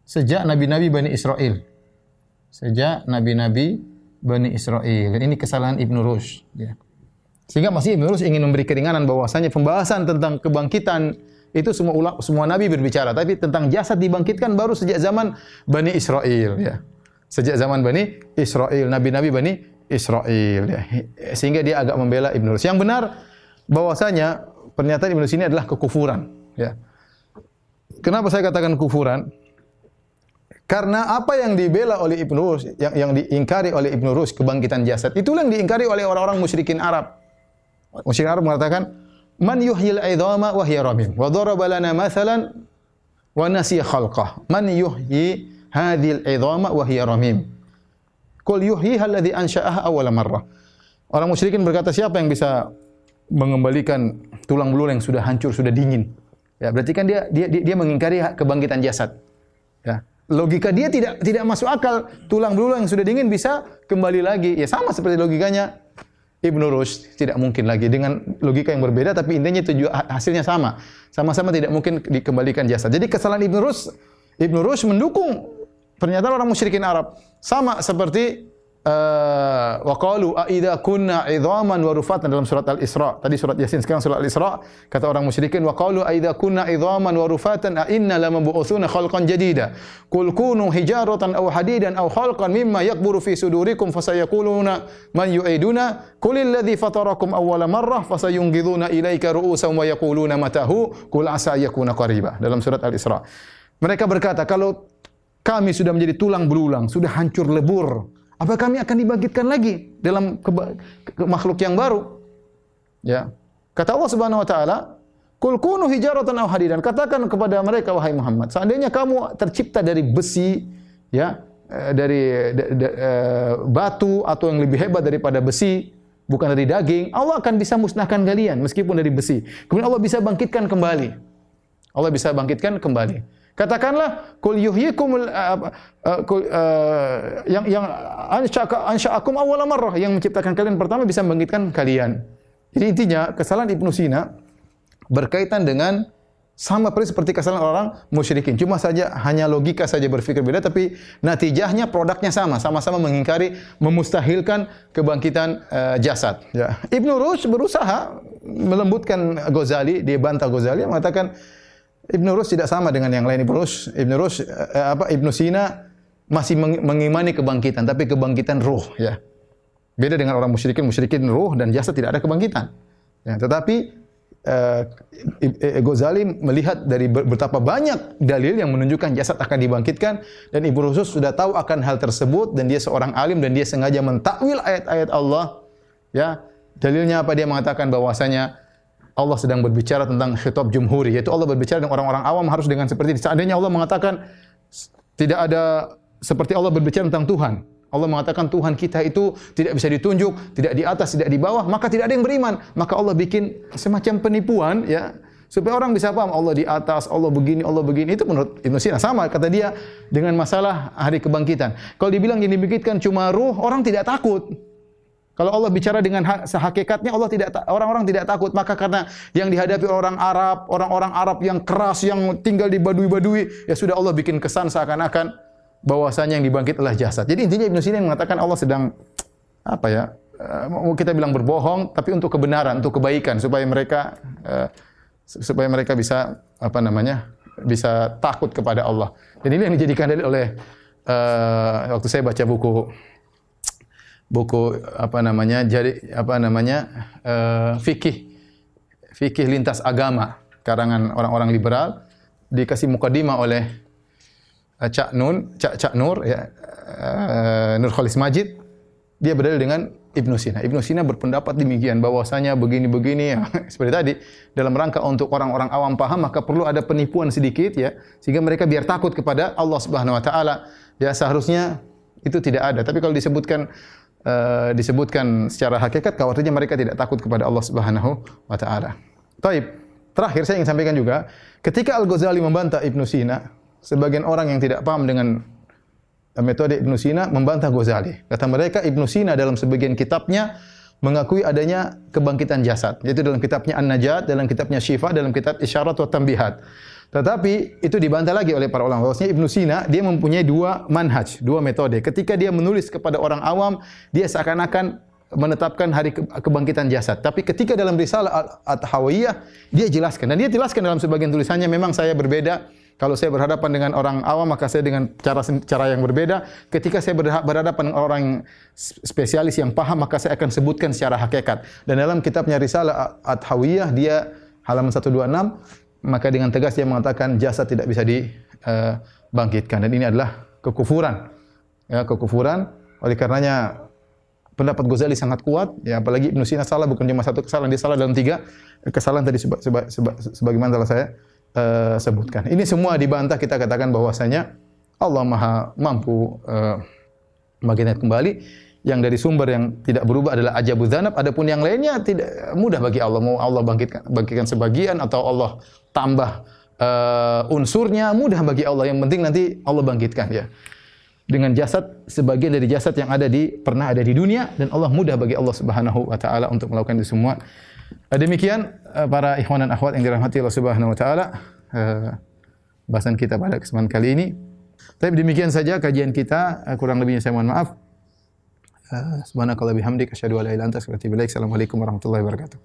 sejak nabi-nabi Bani Israel. Sejak nabi-nabi Bani Israel. Ini kesalahan Ibnu Rushd. Ya. Sehingga masih Ibnu Rushd ingin memberi keringanan bahwasanya pembahasan tentang kebangkitan itu semua ulama, semua nabi berbicara, tapi tentang jasad dibangkitkan baru sejak zaman Bani Israel. Ya sejak zaman Bani Israel, nabi-nabi Bani Israel ya. Sehingga dia agak membela Ibnu Rus. Yang benar bahwasanya pernyataan Ibnu Sini adalah kekufuran, ya. Kenapa saya katakan kufuran? Karena apa yang dibela oleh Ibnu Rus, yang, yang diingkari oleh Ibnu Rus kebangkitan jasad, itulah yang diingkari oleh orang-orang musyrikin Arab. Musyrikin Arab mengatakan, "Man yuhyil aidhama wa hiya ramim." Wa daraba lana mathalan wa nasiya khalqah. Man yuhyi hadhil idhama wa hiya ramim. Qul yuhyiha alladhi ansha'aha awwala marrah. Orang musyrikin berkata, siapa yang bisa mengembalikan tulang belulang yang sudah hancur, sudah dingin? Ya, berarti kan dia dia, dia mengingkari kebangkitan jasad. Ya. Logika dia tidak tidak masuk akal. Tulang belulang yang sudah dingin bisa kembali lagi. Ya sama seperti logikanya Ibnu Rushd tidak mungkin lagi dengan logika yang berbeda tapi intinya tujuan hasilnya sama. Sama-sama tidak mungkin dikembalikan jasad. Jadi kesalahan Ibnu Rushd Ibnu Rushd mendukung Pernyataan orang musyrikin Arab sama seperti uh, wa qalu a idza kunna idhaman wa rufatan dalam surat Al-Isra. Tadi surat Yasin sekarang surat Al-Isra kata orang musyrikin wa qalu a idza kunna idhaman wa rufatan a inna lamab'utsuna khalqan jadida. Qul kunu hijaratan aw hadidan aw khalqan mimma yakburu fi sudurikum fasayaquluna man yu'iduna qul alladhi fatarakum awwala marrah fasayunghiduna ilaika ru'usan wa yaquluna matahu qul asa yakuna qariba dalam surat Al-Isra. Mereka berkata kalau kami sudah menjadi tulang belulang, sudah hancur lebur, apa kami akan dibangkitkan lagi dalam ke, ke, makhluk yang baru? Ya. Kata Allah Subhanahu wa taala, "Kul kunu hijaratan aw hadidan." Katakan kepada mereka wahai Muhammad, seandainya kamu tercipta dari besi, ya, eh, dari uh, batu atau yang lebih hebat daripada besi, bukan dari daging, Allah akan bisa musnahkan kalian meskipun dari besi. Kemudian Allah bisa bangkitkan kembali. Allah bisa bangkitkan kembali. Katakanlah kul yuhyikumul uh, uh, uh, yang yang ansha'aka ansha'akum awwal marrah yang menciptakan kalian pertama bisa membangkitkan kalian. Jadi intinya kesalahan Ibnu Sina berkaitan dengan sama persis seperti kesalahan orang musyrikin. Cuma saja hanya logika saja berpikir beda tapi natijahnya produknya sama, sama-sama mengingkari memustahilkan kebangkitan uh, jasad. Ya. Ibnu Rushd berusaha melembutkan Ghazali, dia bantah Ghazali mengatakan Ibn Rushd tidak sama dengan yang lain. Ibn Rushd, Ibn Rushd eh, apa Ibn Sina masih mengimani kebangkitan, tapi kebangkitan ruh ya. Beda dengan orang musyrikin, musyrikin ruh dan jasad tidak ada kebangkitan. Ya, tetapi eh, Ghazali melihat dari betapa banyak dalil yang menunjukkan jasad akan dibangkitkan dan Ibnu Rushd sudah tahu akan hal tersebut dan dia seorang alim dan dia sengaja mentakwil ayat-ayat Allah. Ya, dalilnya apa dia mengatakan bahwasanya Allah sedang berbicara tentang khitab jumhuri, yaitu Allah berbicara dengan orang-orang awam harus dengan seperti ini. Seandainya Allah mengatakan tidak ada seperti Allah berbicara tentang Tuhan. Allah mengatakan Tuhan kita itu tidak bisa ditunjuk, tidak di atas, tidak di bawah, maka tidak ada yang beriman. Maka Allah bikin semacam penipuan ya supaya orang bisa paham Allah di atas, Allah begini, Allah begini. Itu menurut Ibnu Sina sama kata dia dengan masalah hari kebangkitan. Kalau dibilang yang dibangkitkan cuma ruh, orang tidak takut. Kalau Allah bicara dengan sehakikatnya Allah tidak orang-orang tidak takut maka karena yang dihadapi orang Arab, orang-orang Arab yang keras yang tinggal di badui-badui ya sudah Allah bikin kesan seakan-akan bahwasanya yang dibangkit adalah jasad. Jadi intinya Ibnu Sina mengatakan Allah sedang apa ya? Uh, kita bilang berbohong tapi untuk kebenaran, untuk kebaikan supaya mereka uh, supaya mereka bisa apa namanya? bisa takut kepada Allah. Dan ini yang dijadikan dalil oleh uh, waktu saya baca buku buku apa namanya jadi apa namanya uh, fikih fikih lintas agama karangan orang-orang liberal dikasih mukadimah oleh uh, Cak Nun Cak Cak Nur ya uh, Nur Khalis Majid dia berdalil dengan Ibnu Sina. Ibnu Sina berpendapat demikian bahwasanya begini-begini ya seperti tadi dalam rangka untuk orang-orang awam paham maka perlu ada penipuan sedikit ya sehingga mereka biar takut kepada Allah Subhanahu wa taala. Ya seharusnya itu tidak ada. Tapi kalau disebutkan uh, disebutkan secara hakikat khawatirnya mereka tidak takut kepada Allah Subhanahu wa taala. Taib. Terakhir saya ingin sampaikan juga, ketika Al-Ghazali membantah Ibnu Sina, sebagian orang yang tidak paham dengan metode Ibnu Sina membantah Ghazali. Kata mereka Ibnu Sina dalam sebagian kitabnya mengakui adanya kebangkitan jasad, yaitu dalam kitabnya An-Najat, dalam kitabnya Syifa, dalam kitab Isyarat wa Tambihat. Tetapi itu dibantah lagi oleh para ulama. Bahwasanya Ibnu Sina dia mempunyai dua manhaj, dua metode. Ketika dia menulis kepada orang awam, dia seakan-akan menetapkan hari kebangkitan jasad. Tapi ketika dalam risalah At-Hawiyah, dia jelaskan dan dia jelaskan dalam sebagian tulisannya memang saya berbeda. Kalau saya berhadapan dengan orang awam maka saya dengan cara cara yang berbeda. Ketika saya berhadapan dengan orang spesialis yang paham maka saya akan sebutkan secara hakikat. Dan dalam kitabnya Risalah At-Hawiyah dia halaman 126 maka dengan tegas dia mengatakan jasad tidak bisa dibangkitkan dan ini adalah kekufuran. Ya, kekufuran. Oleh karenanya pendapat Ghazali sangat kuat, ya apalagi Ibnu Sina salah bukan cuma satu kesalahan, dia salah dalam tiga kesalahan tadi seba, seba, seba, sebagaimana telah saya uh, sebutkan. Ini semua dibantah kita katakan bahwasanya Allah Maha mampu uh, kembali yang dari sumber yang tidak berubah adalah ajabu dzanab adapun yang lainnya tidak mudah bagi Allah mau Allah bangkitkan bangkitkan sebagian atau Allah tambah uh, unsurnya mudah bagi Allah yang penting nanti Allah bangkitkan ya dengan jasad sebagian dari jasad yang ada di pernah ada di dunia dan Allah mudah bagi Allah Subhanahu wa taala untuk melakukan itu semua. Uh, demikian uh, para ikhwan dan akhwat yang dirahmati Allah Subhanahu wa taala bahasan kita pada kesempatan kali ini. Tapi demikian saja kajian kita kurang lebihnya saya mohon maaf. Uh, subhanakallah bihamdik asyhadu an la ilaha illa anta astaghfiruka wa atubu. Assalamualaikum warahmatullahi wabarakatuh.